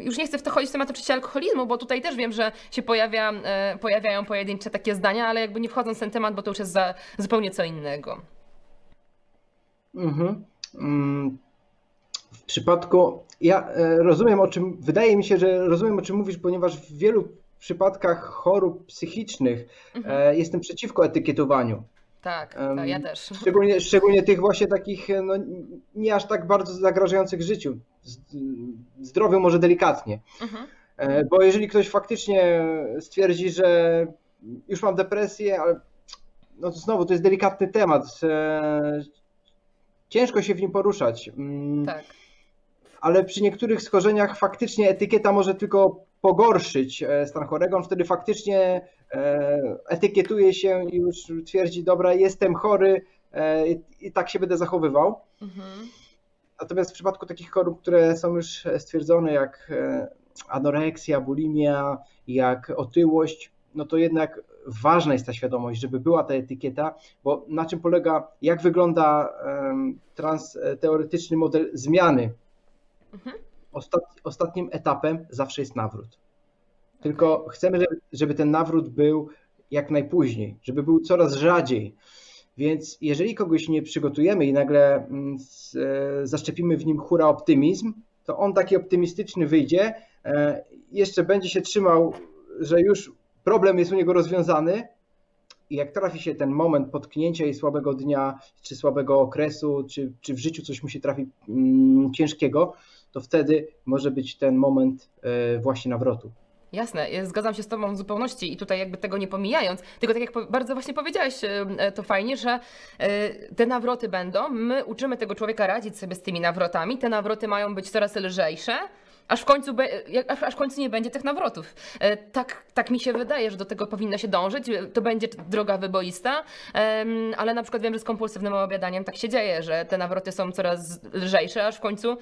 Już nie chcę w to chodzić w temat oczywiście alkoholizmu, bo tutaj też wiem, że się pojawia, e, pojawiają pojedyncze takie zdania, ale jakby nie wchodząc w ten temat, bo to już jest za, zupełnie co innego. Mhm. Mm przypadku, ja e, rozumiem o czym, wydaje mi się, że rozumiem o czym mówisz, ponieważ w wielu przypadkach chorób psychicznych mhm. E, jestem przeciwko etykietowaniu. Tak, tak, ja też. Szczególnie, szczególnie tych właśnie takich e, no, nie aż tak bardzo zagrażających życiu. Zdrowiu może delikatnie. Mhm. Bo jeżeli ktoś faktycznie stwierdzi, że już mam depresję, ale no to znowu to jest delikatny temat. Ciężko się w nim poruszać. Mm. Tak ale przy niektórych schorzeniach faktycznie etykieta może tylko pogorszyć e, stan chorego. On wtedy faktycznie e, etykietuje się i już twierdzi, dobra, jestem chory e, i tak się będę zachowywał. Mhm. Natomiast w przypadku takich chorób, które są już stwierdzone, jak anoreksja, bulimia, jak otyłość, no to jednak ważna jest ta świadomość, żeby była ta etykieta, bo na czym polega, jak wygląda trans, teoretyczny model zmiany Mhm. Ostat, ostatnim etapem zawsze jest nawrót. Tylko chcemy, żeby, żeby ten nawrót był jak najpóźniej, żeby był coraz rzadziej. Więc jeżeli kogoś nie przygotujemy i nagle mm, e, zaszczepimy w nim hura optymizm, to on taki optymistyczny wyjdzie, e, jeszcze będzie się trzymał, że już problem jest u niego rozwiązany. I jak trafi się ten moment potknięcia i słabego dnia, czy słabego okresu, czy, czy w życiu coś mu się trafi mm, ciężkiego, to wtedy może być ten moment e, właśnie nawrotu. Jasne, zgadzam się z Tobą w zupełności i tutaj jakby tego nie pomijając, tylko tak jak bardzo właśnie powiedziałeś, e, e, to fajnie, że te nawroty będą, my uczymy tego człowieka radzić sobie z tymi nawrotami, te nawroty mają być coraz lżejsze, aż w końcu, aż, aż w końcu nie będzie tych nawrotów. Tak, tak mi się wydaje, że do tego powinno się dążyć. To będzie droga wyboista, ale na przykład wiem, że z kompulsywnym obiadaniem tak się dzieje, że te nawroty są coraz lżejsze, aż w końcu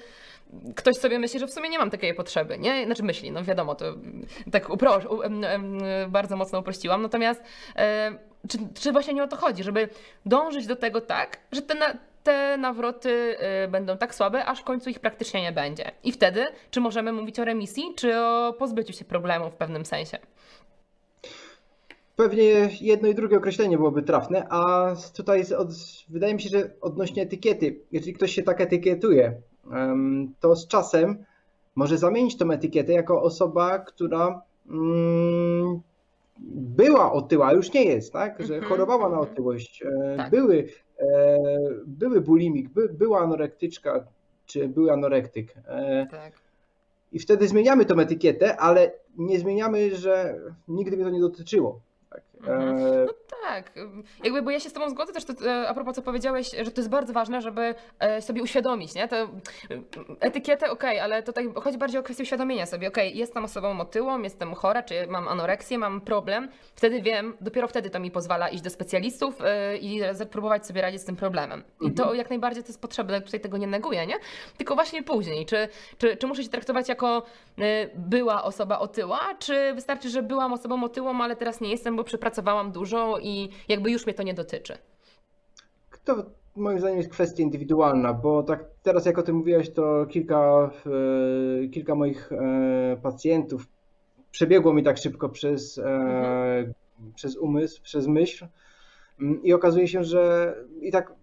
ktoś sobie myśli, że w sumie nie mam takiej potrzeby, nie? Znaczy myśli, no wiadomo, to tak upro- bardzo mocno uprościłam, natomiast e, czy, czy właśnie nie o to chodzi, żeby dążyć do tego tak, że te, na, te nawroty e, będą tak słabe, aż w końcu ich praktycznie nie będzie. I wtedy, czy możemy mówić o remisji, czy o pozbyciu się problemu w pewnym sensie? Pewnie jedno i drugie określenie byłoby trafne, a tutaj od, wydaje mi się, że odnośnie etykiety, jeżeli ktoś się tak etykietuje, to z czasem może zamienić tą etykietę jako osoba, która mm, była otyła, już nie jest, tak? Że mhm, chorowała na otyłość. E, tak. Były, były bulimik, by, była anorektyczka, czy był anorektyk. E, tak. I wtedy zmieniamy tą etykietę, ale nie zmieniamy, że nigdy mnie to nie dotyczyło. Tak? Mhm. No tak, jakby, bo ja się z Tobą zgodzę też to, e, a propos co powiedziałeś, że to jest bardzo ważne, żeby e, sobie uświadomić, nie? To etykietę ok, ale tutaj chodzi bardziej o kwestię uświadomienia sobie, ok, jestem osobą otyłą, jestem chora, czy mam anoreksję, mam problem, wtedy wiem, dopiero wtedy to mi pozwala iść do specjalistów i próbować sobie radzić z tym problemem. I to mhm. jak najbardziej to jest potrzebne, tutaj tego nie neguję, nie? Tylko właśnie później, czy, czy, czy muszę się traktować jako była osoba otyła, czy wystarczy, że byłam osobą otyłą, ale teraz nie jestem, bo przepracowałam dużo i jakby już mnie to nie dotyczy. To moim zdaniem jest kwestia indywidualna, bo tak teraz jak o tym mówiłeś, to kilka, e, kilka moich e, pacjentów przebiegło mi tak szybko przez, e, mhm. przez umysł, przez myśl mm, i okazuje się, że i tak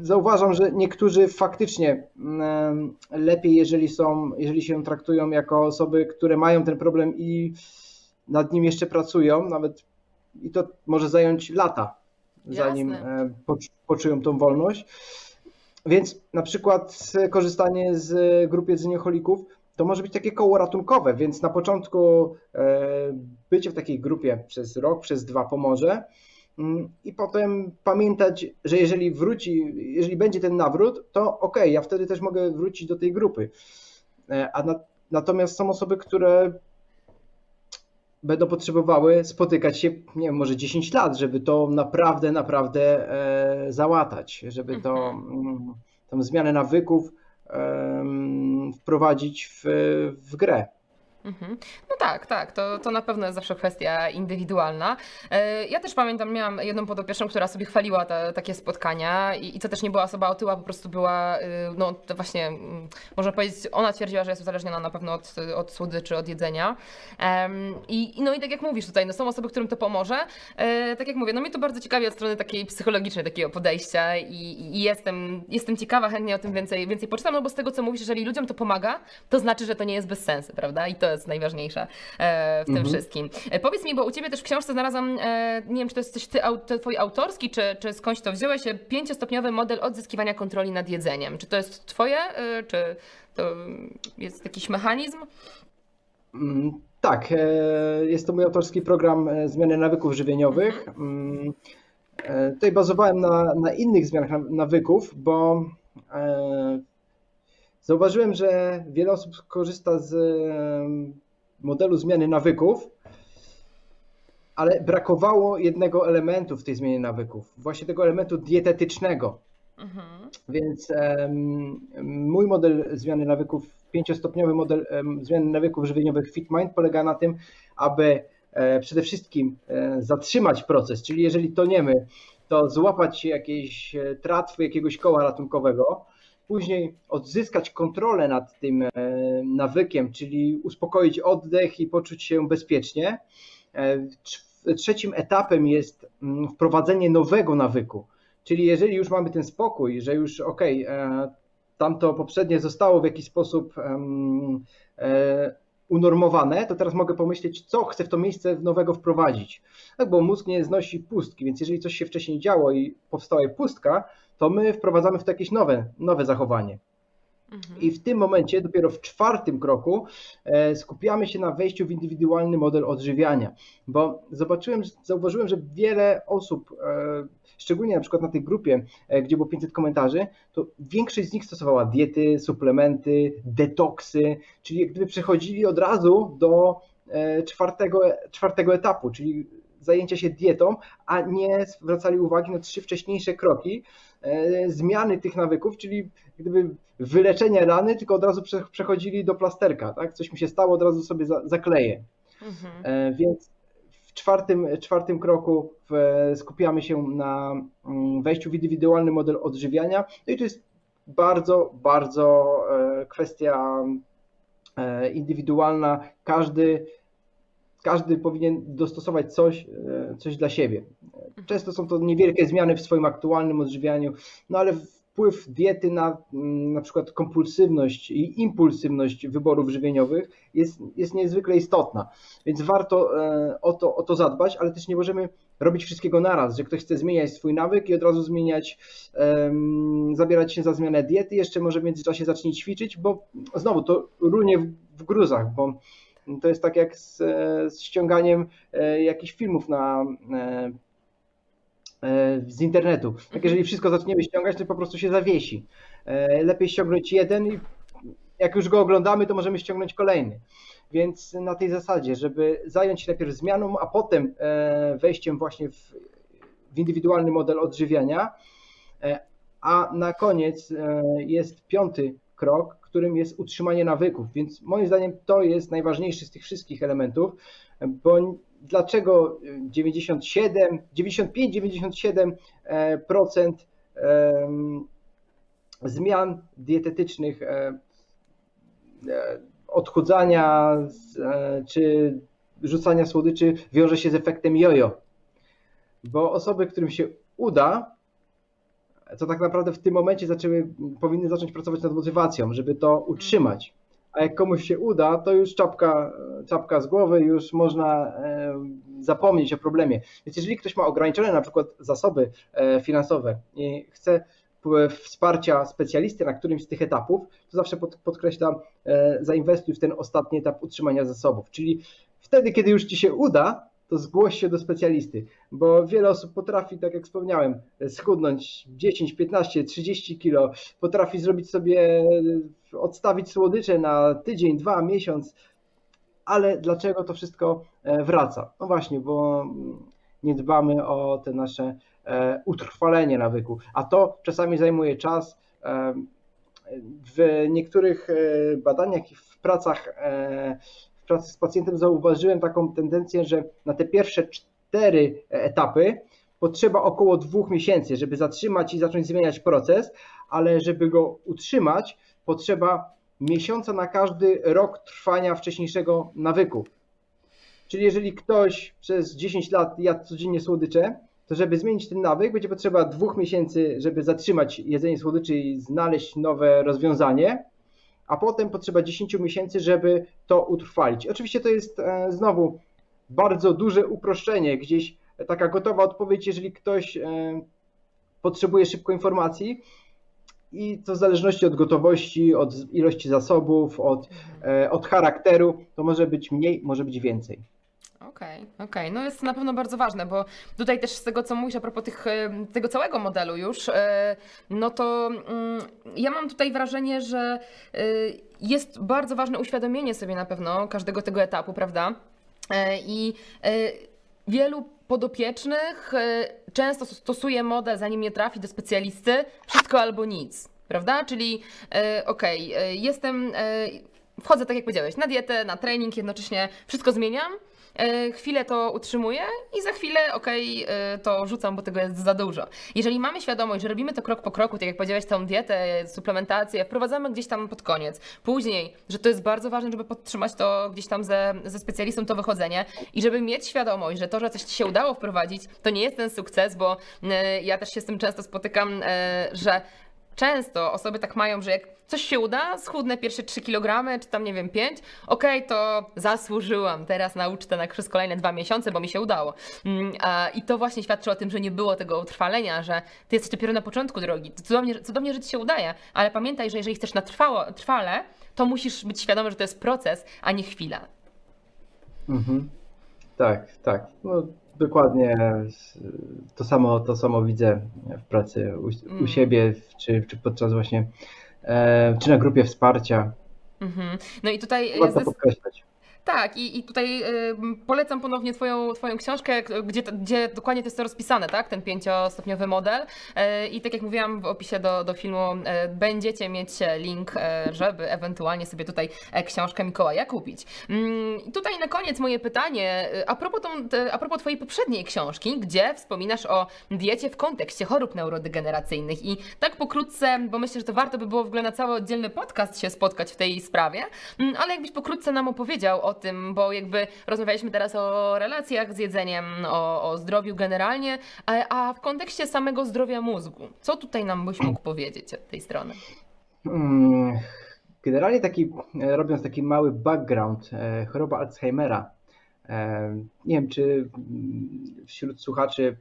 zauważam, że niektórzy faktycznie mm, lepiej, jeżeli są, jeżeli się traktują jako osoby, które mają ten problem i nad nim jeszcze pracują, nawet i to może zająć lata, zanim Jasne. E, poczują tą wolność. Więc na przykład korzystanie z grup jedzenioholików to może być takie koło ratunkowe, więc na początku e, bycie w takiej grupie przez rok, przez dwa pomoże mm, i potem pamiętać, że jeżeli wróci, jeżeli będzie ten nawrót, to ok, ja wtedy też mogę wrócić do tej grupy. E, a na, natomiast są osoby, które będą potrzebowały spotykać się, nie wiem, może 10 lat, żeby to naprawdę, naprawdę e, załatać, żeby to, mhm. mm, tą zmianę nawyków wprowadzić w, w grę. Mhm. No tak, tak, to, to na pewno jest zawsze kwestia indywidualna. E, ja też pamiętam, miałam jedną podopieczną, która sobie chwaliła te, takie spotkania i, i to też nie była osoba otyła, po prostu była, y, no właśnie, mm, można powiedzieć, ona twierdziła, że jest uzależniona na pewno od, od słodyczy, od jedzenia. I, no i tak jak mówisz tutaj, no są osoby, którym to pomoże. E, tak jak mówię, no mnie to bardzo ciekawi od strony takiej psychologicznej takiego podejścia i, i jestem, jestem ciekawa, chętnie o tym więcej, więcej poczytam, no bo z tego co mówisz, jeżeli ludziom to pomaga, to znaczy, że to nie jest bez sensu, prawda? I to jest najważniejsze e, w tym mhm. wszystkim. E, powiedz mi, bo u Ciebie też w książce znalazłam, e, nie wiem, czy to jest coś ty, Twój autorski, czy, czy skądś to wziąłeś, pięciostopniowy model odzyskiwania kontroli nad jedzeniem. Czy to jest Twoje, czy to jest jakiś mechanizm? Mm, tak, jest to mój autorski program zmiany nawyków żywieniowych. Mhm. Mm, tutaj bazowałem na, na innych zmianach nawyków, bo Zauważyłem, że wiele osób korzysta z modelu zmiany nawyków, ale brakowało jednego elementu w tej zmianie nawyków, właśnie tego elementu dietetycznego. Mhm. Więc um, mój model zmiany nawyków, pięciostopniowy model um, zmiany nawyków żywieniowych FitMind polega na tym, aby e, przede wszystkim e, zatrzymać proces, czyli jeżeli toniemy, to złapać jakieś e, tratwy jakiegoś koła ratunkowego, później odzyskać kontrolę nad tym e, nawykiem, czyli uspokoić oddech i poczuć się bezpiecznie. E, trzecim etapem jest mm, wprowadzenie nowego nawyku, czyli jeżeli już mamy ten spokój, że już ok, e, tamto poprzednie zostało w jakiś sposób unormowane, to teraz mogę pomyśleć, co chcę w to miejsce nowego wprowadzić. Tak, bo mózg nie znosi pustki, więc jeżeli coś się wcześniej działo i powstała pustka, to my wprowadzamy w to jakieś nowe, nowe zachowanie. Mhm. I w tym momencie, dopiero w czwartym kroku, e, skupiamy się na wejściu w indywidualny model odżywiania, bo zobaczyłem, zauważyłem, że wiele osób, e, szczególnie na przykład na tej grupie, e, gdzie było 500 komentarzy, to większość z nich stosowała diety, suplementy, detoksy, czyli jak gdyby przechodzili od razu do czwartego, czwartego etapu, czyli zajęcia się dietą, a nie zwracali uwagi na trzy wcześniejsze kroki e, zmiany tych nawyków, czyli gdyby wyleczenie rany, tylko od razu przechodzili do plasterka, tak? Coś mi się stało, od razu sobie zakleję. Mhm. E, więc w czwartym, czwartym kroku skupiamy się na mm, wejściu w indywidualny model odżywiania. No i to jest bardzo, bardzo e, kwestia indywidualna. Każdy każdy powinien dostosować coś, e, coś dla siebie. Często są to niewielkie zmiany w swoim aktualnym odżywianiu, no ale wpływ diety na mm, na przykład kompulsywność i impulsywność wyborów żywieniowych jest, jest niezwykle istotna. Więc warto e, o to, o to zadbać, ale też nie możemy robić wszystkiego naraz, że ktoś chce zmieniać swój nawyk i od razu zmieniać, um, zabierać się za zmianę diety, jeszcze może w międzyczasie zacznie ćwiczyć, bo znowu to runie w, w gruzach, bo to jest tak jak z, z ściąganiem jakichś filmów na, z internetu. Tak jeżeli wszystko zaczniemy ściągać, to po prostu się zawiesi. Lepiej ściągnąć jeden i jak już go oglądamy, to możemy ściągnąć kolejny. Więc na tej zasadzie, żeby zająć się najpierw zmianą, a potem wejściem właśnie w, w indywidualny model odżywiania, a na koniec jest piąty krok, którym jest utrzymanie nawyków. Więc moim zdaniem to jest najważniejszy z tych wszystkich elementów, bo dlaczego 97, 95-97% zmian dietetycznych, e, e, odchudzania e, czy rzucania słodyczy wiąże się z efektem jojo. Bo osoby, którym się uda, co tak naprawdę w tym momencie zaczęły, powinny zacząć pracować nad motywacją, żeby to utrzymać. A jak komuś się uda, to już czapka, czapka z głowy, już można e, zapomnieć o problemie. Więc jeżeli ktoś ma ograniczone na przykład zasoby e, finansowe i chce wsparcia specjalisty na którymś z tych etapów, to zawsze podkreślam, e, zainwestuj w ten ostatni etap utrzymania zasobów. Czyli wtedy, kiedy już ci się uda, to zgłoś się do specjalisty, bo wiele osób potrafi, tak jak wspomniałem, schudnąć 10, 15, 30 kilo, potrafi zrobić sobie, odstawić słodycze na tydzień, dwa, miesiąc, ale dlaczego to wszystko e, wraca? No właśnie, bo nie dbamy o te nasze e, utrwalenie nawyku, a to czasami zajmuje czas. E, w niektórych badaniach i w pracach w pracy z pacjentem zauważyłem taką tendencję, że na te pierwsze cztery etapy potrzeba około dwóch miesięcy, żeby zatrzymać i zacząć zmieniać proces, ale żeby go utrzymać, potrzeba miesiąca na każdy rok trwania wcześniejszego nawyku. Czyli jeżeli ktoś przez 10 lat jadł codziennie słodycze, to żeby zmienić ten nawyk, będzie potrzeba dwóch miesięcy, żeby zatrzymać jedzenie słodyczy i znaleźć nowe rozwiązanie a potem potrzeba 10 miesięcy, żeby to utrwalić. Oczywiście to jest e, znowu bardzo duże uproszczenie, gdzieś taka gotowa odpowiedź, jeżeli ktoś e, potrzebuje szybko informacji. I to w zależności od gotowości, od ilości zasobów, od, e, od charakteru, to może być mniej, może być więcej. Okej, okay, okej. Okay. No jest to na pewno bardzo ważne, bo tutaj też z tego, co mówisz a propos tych, e, tego całego modelu już, e, no to mm, ja mam tutaj wrażenie, że e, jest bardzo ważne uświadomienie sobie na pewno każdego tego etapu, prawda? I wielu podopiecznych często stosuje model, zanim nie trafi do specjalisty, wszystko albo nic, prawda? Czyli okej, okay, jestem, wchodzę tak jak powiedziałeś, na dietę, na trening, jednocześnie wszystko zmieniam, chwilę to utrzymuję i za chwilę, okej, okay, to rzucam, bo tego jest za dużo. Jeżeli mamy świadomość, że robimy to krok po kroku, tak jak powiedziałeś, tą dietę, suplementację, wprowadzamy gdzieś tam pod koniec, później, że to jest bardzo ważne, żeby podtrzymać to gdzieś tam ze, ze specjalistą to wychodzenie i żeby mieć świadomość, że to, że coś ci się udało wprowadzić, to nie jest ten sukces, bo e, ja też się z tym często spotykam, e, że często osoby tak mają, że jak coś się uda, schudnę pierwsze 3 kg, czy tam nie wiem 5, okej, okay, to zasłużyłam teraz na ucztę na przez kolejne dwa miesiące, bo mi się udało. Mm, I to właśnie świadczy o tym, że nie było tego utrwalenia, że ty jesteś dopiero na początku drogi. Cudownie, cudownie że ci się udaje, ale pamiętaj, że jeżeli chcesz na trwało, trwale, to musisz być świadomy, że to jest proces, a nie chwila. Mhm. Tak, tak. No, dokładnie to samo, to samo widzę w pracy u, u mm. siebie, czy, czy podczas właśnie, e, czy na grupie wsparcia. Mhm. No i tutaj Warto podkreślać. Tak, i, i tutaj y, polecam ponownie twoją, twoją książkę, gdzie, gdzie dokładnie to jest to rozpisane, tak? Ten pięciostopniowy model. Y, I tak jak mówiłam w opisie do, do filmu, y, będziecie mieć link, żeby ewentualnie sobie tutaj e, książkę Mikołaja kupić. Mm, tutaj na koniec moje pytanie, a propos, tą, a propos twojej poprzedniej książki, gdzie wspominasz o diecie w kontekście chorób neurodegeneracyjnych. I tak pokrótce, bo myślę, że to warto by było w ogóle na cały oddzielny podcast się spotkać w tej sprawie, mm, ale jakbyś pokrótce nam opowiedział o o tym, bo jakby rozmawialiśmy teraz o relacjach z jedzeniem, o, o zdrowiu generalnie, a, a, w kontekście samego zdrowia mózgu, co tutaj nam byś mógł powiedzieć od tej strony? Hmm, generalnie taki, robiąc taki mały background, e, choroba Alzheimera. E, nie wiem, czy wśród słuchaczy,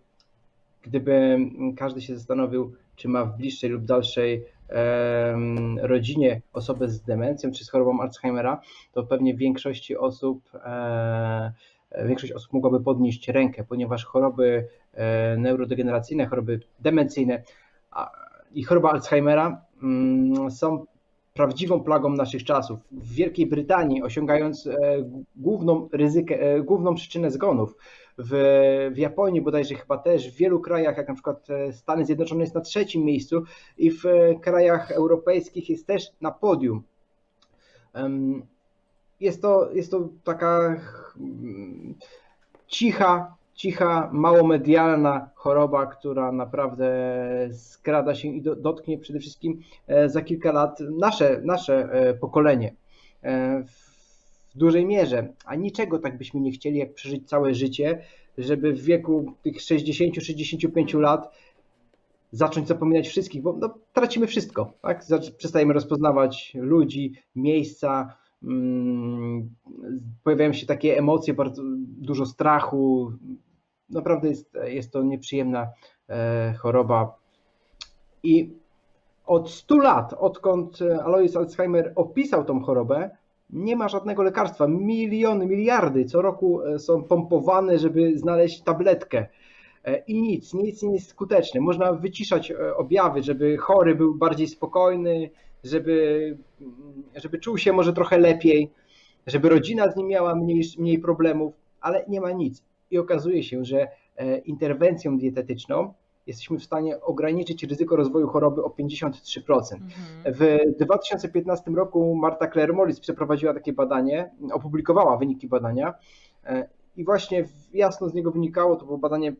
gdyby każdy się zastanowił, czy ma w bliższej lub dalszej rodzinie osobę z demencją czy z chorobą Alzheimera, to pewnie większości osób większość osób mogłaby podnieść rękę, ponieważ choroby neurodegeneracyjne, choroby demencyjne i choroba Alzheimera mm, są prawdziwą plagą naszych czasów. W Wielkiej Brytanii osiągając e, główną, ryzykę, e, główną przyczynę zgonów, w, w Japonii bodajże chyba też, w wielu krajach, jak na przykład e, Stany Zjednoczone jest na trzecim miejscu i w krajach europejskich jest też na podium. Jest to, jest to taka cicha cicha, mało medialna choroba, która naprawdę skrada się i dotknie przede wszystkim e, za kilka lat nasze, nasze e, pokolenie e, w dużej mierze. A niczego tak byśmy nie chcieli, jak przeżyć całe życie, żeby w wieku tych 60-65 lat zacząć zapominać wszystkich, bo no, tracimy wszystko. Tak? Przestajemy rozpoznawać ludzi, miejsca, mm, pojawiają się takie emocje, bardzo dużo strachu, naprawdę jest, jest to nieprzyjemna e, choroba. I od 100 lat, odkąd Alois Alzheimer opisał tą chorobę, nie ma żadnego lekarstwa. Miliony, miliardy co roku e, są pompowane, żeby znaleźć tabletkę. E, I nic, nic nie jest skuteczne. Można wyciszać objawy, żeby chory był bardziej spokojny, żeby, żeby czuł się może trochę lepiej, żeby rodzina z nim miała mniej, mniej problemów, ale nie ma nic i okazuje się, że e, interwencją dietetyczną jesteśmy w stanie ograniczyć ryzyko rozwoju choroby o 53%. Mhm. W 2015 roku Marta Claire-Mollis przeprowadziła takie badanie, opublikowała wyniki badania e, i właśnie jasno z niego wynikało, to było badanie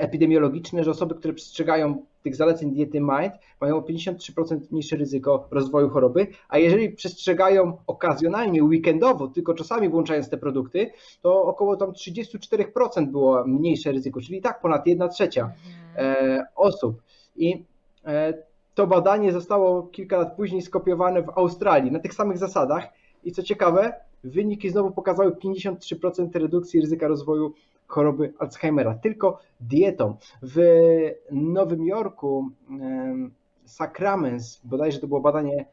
epidemiologiczne, że osoby, które przestrzegają tych zaleceń diety MIND mają o 53% mniejsze ryzyko rozwoju choroby, a jeżeli przestrzegają okazjonalnie, weekendowo, tylko czasami włączając te produkty, to około tam 34% było mniejsze ryzyko, czyli tak ponad 1 trzecia e, osób. I e, to badanie zostało kilka lat później skopiowane w Australii na tych samych zasadach i co ciekawe, wyniki znowu pokazały 53% redukcji ryzyka rozwoju choroby Alzheimera, tylko dietą. W Nowym Jorku Sacraments, bodajże to było badanie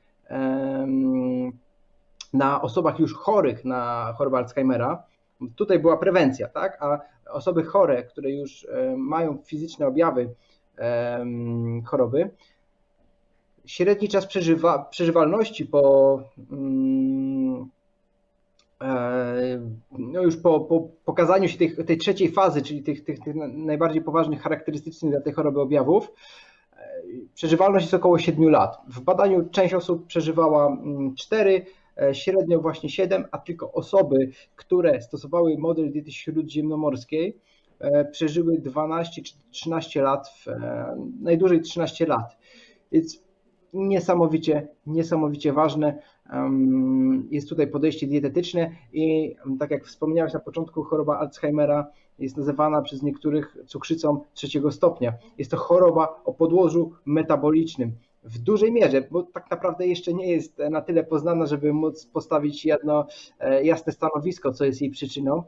na osobach już chorych na chorobę Alzheimera, tutaj była prewencja, tak? A osoby chore, które już mają fizyczne objawy choroby, średni czas przeżywa, przeżywalności po mm, E, no już po, po pokazaniu się tej, tej trzeciej fazy, czyli tych, tych, tych najbardziej poważnych, charakterystycznych dla tej choroby objawów, e, przeżywalność jest około 7 lat. W badaniu część osób przeżywała 4, mm, e, średnio właśnie 7, a tylko osoby, które stosowały model diety śródziemnomorskiej, przeżyły 12 czy 13 lat, najdłużej 13 lat. Więc niesamowicie, niesamowicie ważne jest tutaj podejście dietetyczne i tak jak wspomniałeś na początku, choroba Alzheimera jest nazywana przez niektórych cukrzycą trzeciego stopnia. Jest to choroba o podłożu metabolicznym. W dużej mierze, bo tak naprawdę jeszcze nie jest na tyle poznana, żeby móc postawić jedno e, jasne stanowisko, co jest jej przyczyną,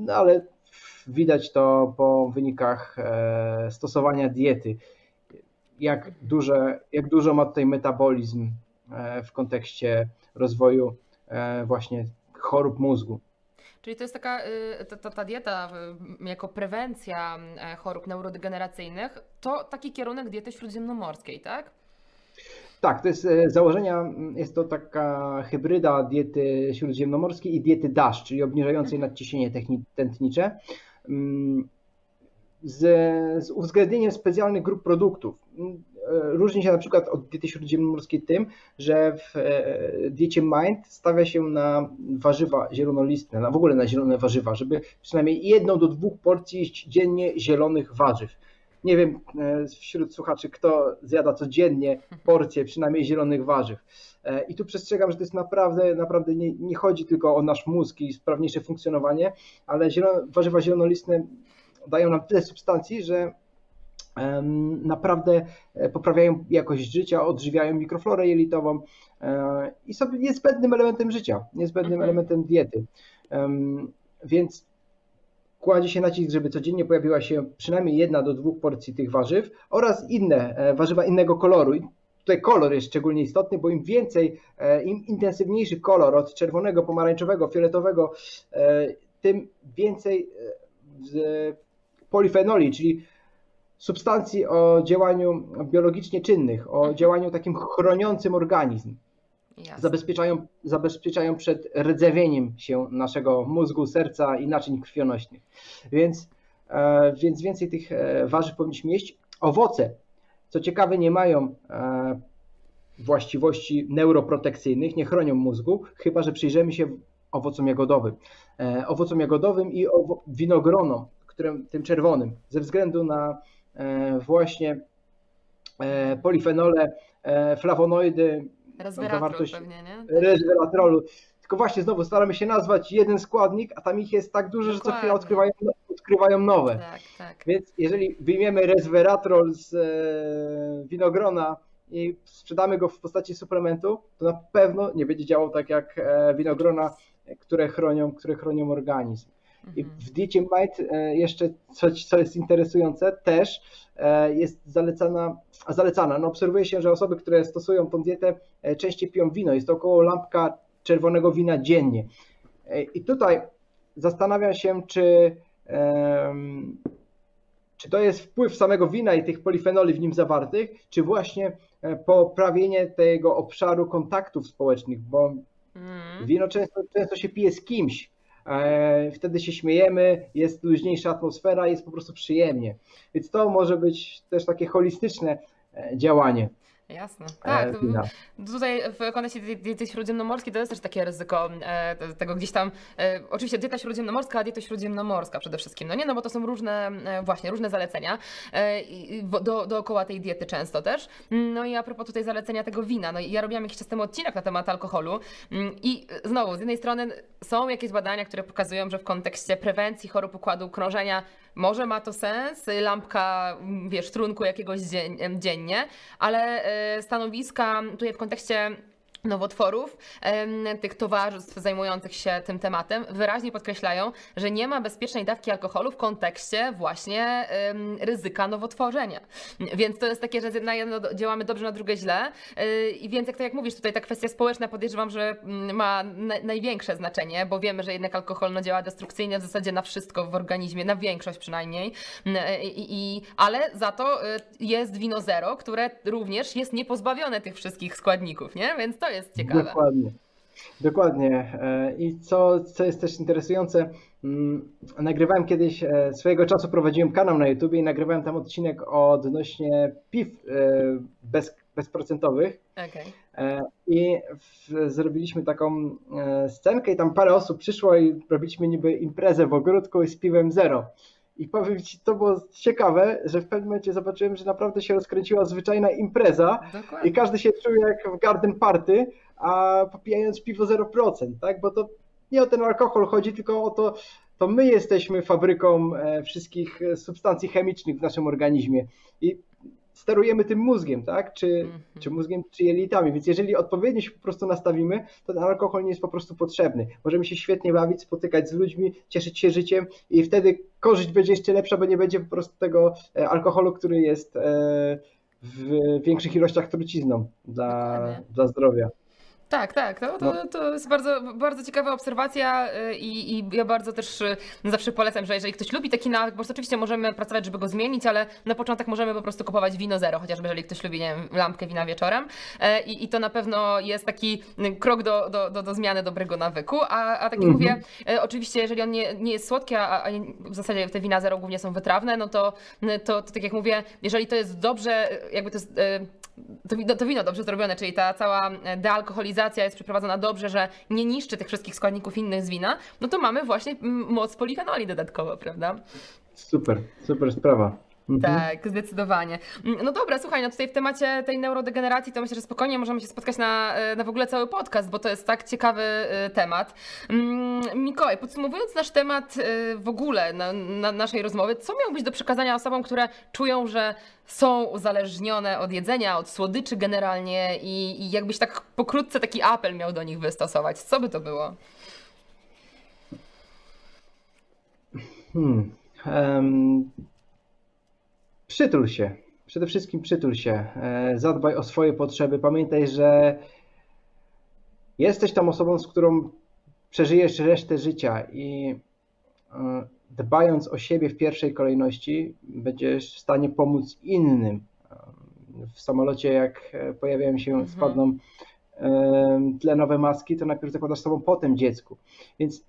no ale widać to po wynikach e, stosowania diety jak, duże, jak dużo ma tutaj metabolizm w kontekście rozwoju e, właśnie chorób mózgu. Czyli to jest taka, y, ta, ta, dieta jako prewencja e, chorób neurodegeneracyjnych, to taki kierunek diety śródziemnomorskiej, tak? Tak, to jest założenia, jest to taka hybryda diety śródziemnomorskiej i diety DASH, czyli obniżającej mhm. nadciśnienie tętnicze z, z uwzględnieniem specjalnych grup produktów. Różni się na przykład od diety śródziemnomorskiej tym, że w e, diecie Mind stawia się na warzywa zielonolistne, na w ogóle na zielone warzywa, żeby przynajmniej jedną do dwóch porcji jeść dziennie zielonych warzyw. Nie wiem e, wśród słuchaczy, kto zjada codziennie porcję przynajmniej zielonych warzyw. E, I tu przestrzegam, że to jest naprawdę, naprawdę nie, nie chodzi tylko o nasz mózg i sprawniejsze funkcjonowanie, ale zielone, warzywa zielonolistne dają nam tyle substancji, że naprawdę e, poprawiają jakość życia, odżywiają mikroflorę jelitową e, i są niezbędnym elementem życia, niezbędnym mhm. elementem diety. Więc kładzie się nacisk, żeby codziennie pojawiła się przynajmniej jedna do dwóch porcji tych warzyw oraz inne e, warzywa innego koloru. tutaj kolor jest szczególnie istotny, bo im więcej, im intensywniejszy kolor od czerwonego, pomarańczowego, fioletowego, tym więcej polifenoli, czyli substancji o działaniu biologicznie czynnych, o mhm. działaniu takim chroniącym organizm. Zabezpieczają, zabezpieczają przed rdzewieniem się naszego mózgu, serca i naczyń krwionośnych. Więc, e, więc więcej tych e, warzyw powinniśmy jeść. Owoce, co ciekawe, nie mają e, właściwości neuroprotekcyjnych, nie chronią mózgu, chyba że przyjrzymy się owocom jagodowym. Owocom jagodowym i winogronom, którym, tym czerwonym, ze względu na właśnie polifenole, flawonoidy, Resveratrol pewnie, nie? Resveratrolu. Tylko właśnie znowu staramy się nazwać jeden składnik, a tam ich jest tak dużo, Dokładnie. że co chwilę odkrywają, odkrywają nowe. Tak, tak. Więc jeżeli wyjmiemy resveratrol z e, winogrona i sprzedamy go w postaci suplementu, to na pewno nie będzie działał tak jak e, winogrona, które chronią, które chronią organizm. I mhm. w diecie Might e, jeszcze coś, co jest interesujące, też e, jest zalecana, zalecana. No obserwuje się, że osoby, które stosują tą dietę, e, częściej piją wino. Jest to około lampka czerwonego wina dziennie. I tutaj zastanawiam się, czy, czy to jest wpływ samego wina i tych polifenoli w nim zawartych, czy właśnie poprawienie tego obszaru kontaktów społecznych, bo mm. wino często, często się pije z kimś, wtedy się śmiejemy, jest luźniejsza atmosfera, jest po prostu przyjemnie. Więc to może być też takie holistyczne e, działanie. Jasne. E, tak. Tutaj w kontekście diety śródziemnomorskiej to jest też takie ryzyko e, tego gdzieś tam. E, oczywiście dieta śródziemnomorska, a dieta śródziemnomorska przede wszystkim. No nie, no bo to są różne, właśnie różne zalecenia do, dookoła tej diety często też. No i a propos tutaj zalecenia tego wina. No ja robiłam jakiś czas temu odcinek na temat alkoholu mm, i znowu z jednej strony są jakieś badania, które pokazują, że w kontekście prewencji chorób układu krążenia może ma to sens, lampka, wiesz, trunku jakiegoś dziennie, ale e, stanowiska tutaj w kontekście nowotworów, tych towarzystw zajmujących się tym tematem, wyraźnie podkreślają, że nie ma bezpiecznej dawki alkoholu w kontekście właśnie ryzyka nowotworzenia. Więc to jest takie, że na jedno działamy dobrze, na drugie źle. Y, I więc jak tak jak mówisz, tutaj ta kwestia społeczna podejrzewam, że mm, ma największe znaczenie, bo wiemy, że jednak alkohol no, działa destrukcyjnie w zasadzie na wszystko w organizmie, na większość przynajmniej. I, i, ale za to y, jest wino zero, które również jest niepozbawione tych wszystkich składników, nie? Więc to jest ciekawe. Dokładnie. Dokładnie. E, I co, co jest też interesujące, mm, nagrywałem kiedyś, e, swojego czasu prowadziłem kanał na YouTube i nagrywałem tam odcinek odnośnie piw e, bez, bezprocentowych. Okay. I w, zrobiliśmy taką scenkę i tam parę osób przyszło i robiliśmy niby imprezę w ogródku z piwem zero. I powiem Ci, to było ciekawe, że w pewnym momencie zobaczyłem, że naprawdę się rozkręciła zwyczajna impreza Dokładnie. i każdy się czuł jak w garden party, a popijając piwo 0%, tak? Bo to nie o ten alkohol chodzi, tylko o to, to my jesteśmy fabryką e, wszystkich substancji chemicznych w naszym organizmie. I sterujemy tym mózgiem, tak? Czy, mm -hmm. czy mózgiem, czy jelitami. Więc jeżeli odpowiednio się po prostu nastawimy, to ten alkohol nie jest po prostu potrzebny. Możemy się świetnie bawić, spotykać z ludźmi, cieszyć się życiem i wtedy korzyść będzie jeszcze lepsza, bo nie będzie po prostu tego e, alkoholu, który jest e, w większych ilościach trucizną dla, dla zdrowia. Tak, tak. To, to, no. to jest bardzo, bardzo ciekawa obserwacja y, i, i ja bardzo też y, zawsze polecam, że jeżeli ktoś lubi taki nawyk, bo oczywiście możemy pracować, żeby go zmienić, ale na początek możemy po prostu kupować wino zero, chociażby jeżeli ktoś lubi, nie wiem, lampkę wina wieczorem e, i, i to na pewno jest taki y, krok do, do, do, do zmiany dobrego nawyku, a, a tak jak mhm. mówię, e, oczywiście jeżeli on nie, nie jest słodki, a, a w zasadzie te wina zero głównie są wytrawne, no to, to, to tak jak mówię, jeżeli to jest dobrze, jakby to jest to wino, to wino dobrze zrobione, czyli ta cała dealkoholizacja jest przeprowadzona dobrze, że nie niszczy tych wszystkich składników innych z wina, no to mamy właśnie moc polifenoli dodatkowo, prawda? Super, super sprawa. Mhm. Tak, zdecydowanie. No dobra, słuchaj, no tutaj w temacie tej neurodegeneracji to myślę, że spokojnie możemy się spotkać na, e, na w ogóle cały podcast, bo to jest tak ciekawy e, temat. Mm, Mikołaj, podsumowując nasz temat e, w ogóle na, na naszej rozmowy, co miałbyś do przekazania osobom, które czują, że są uzależnione od jedzenia, od słodyczy generalnie i, i jakbyś tak pokrótce taki apel miał do nich wystosować? Co by to było? Hmm. Um Przytul się. przede wszystkim przytul się, e, zadbaj o swoje potrzeby. Pamiętaj, że jesteś tam osobą, z którą przeżyjesz resztę życia i e, dbając o siebie w pierwszej kolejności, będziesz w stanie pomóc innym. W samolocie, jak pojawiają się, mhm. spadną tlenowe maski, to najpierw zakładasz sobą, potem dziecku. Więc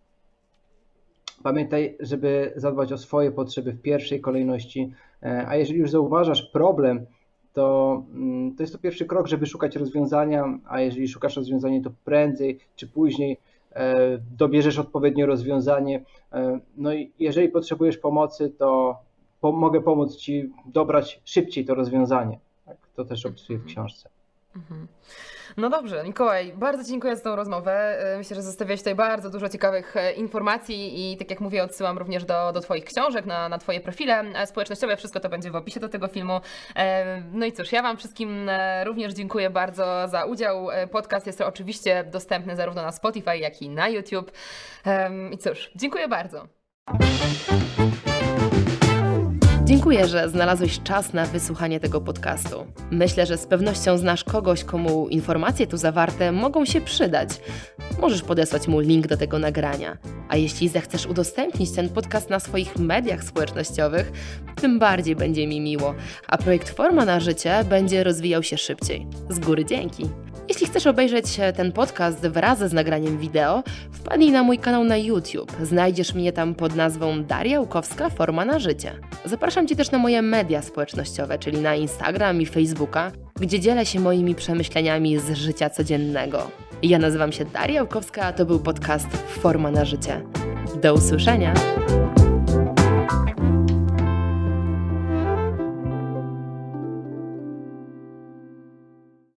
pamiętaj, żeby zadbać o swoje potrzeby w pierwszej kolejności, e, a jeżeli już zauważasz problem, to, mm, to jest to pierwszy krok, żeby szukać rozwiązania, a jeżeli szukasz rozwiązania, to prędzej czy później e, dobierzesz odpowiednie rozwiązanie. E, no i jeżeli potrzebujesz pomocy, to mogę pomóc Ci dobrać szybciej to rozwiązanie. Tak? To też opisuję w książce. Mhm. No dobrze, Mikołaj, bardzo dziękuję za tą rozmowę. E, myślę, że zostawiałeś tutaj bardzo dużo ciekawych e, informacji i tak jak mówię, odsyłam również do, do Twoich książek, na, na Twoje profile e, społecznościowe. Wszystko to będzie w opisie do tego filmu. No i cóż, ja Wam wszystkim również dziękuję bardzo za udział. Podcast jest oczywiście dostępny zarówno na Spotify, jak i na YouTube. I cóż, dziękuję bardzo. Dziękuję, że znalazłeś czas na wysłuchanie tego podcastu. Myślę, że z pewnością znasz kogoś, komu informacje tu zawarte mogą się przydać. Możesz podesłać mu link do tego nagrania. A jeśli zechcesz udostępnić ten podcast na swoich mediach społecznościowych, tym bardziej będzie mi miło, a projekt Forma na Życie będzie rozwijał się szybciej. Z góry dzięki! Jeśli chcesz obejrzeć ten podcast wraz z nagraniem wideo, wpadnij na mój kanał na YouTube. Znajdziesz mnie tam pod nazwą Daria Łukowska Forma na Życie. Zapraszam Cię też na moje media społecznościowe, czyli na Instagram i Facebooka, gdzie dzielę się moimi przemyśleniami z życia codziennego. Ja nazywam się Daria Łukowska, a to był podcast Forma na Życie. Do usłyszenia!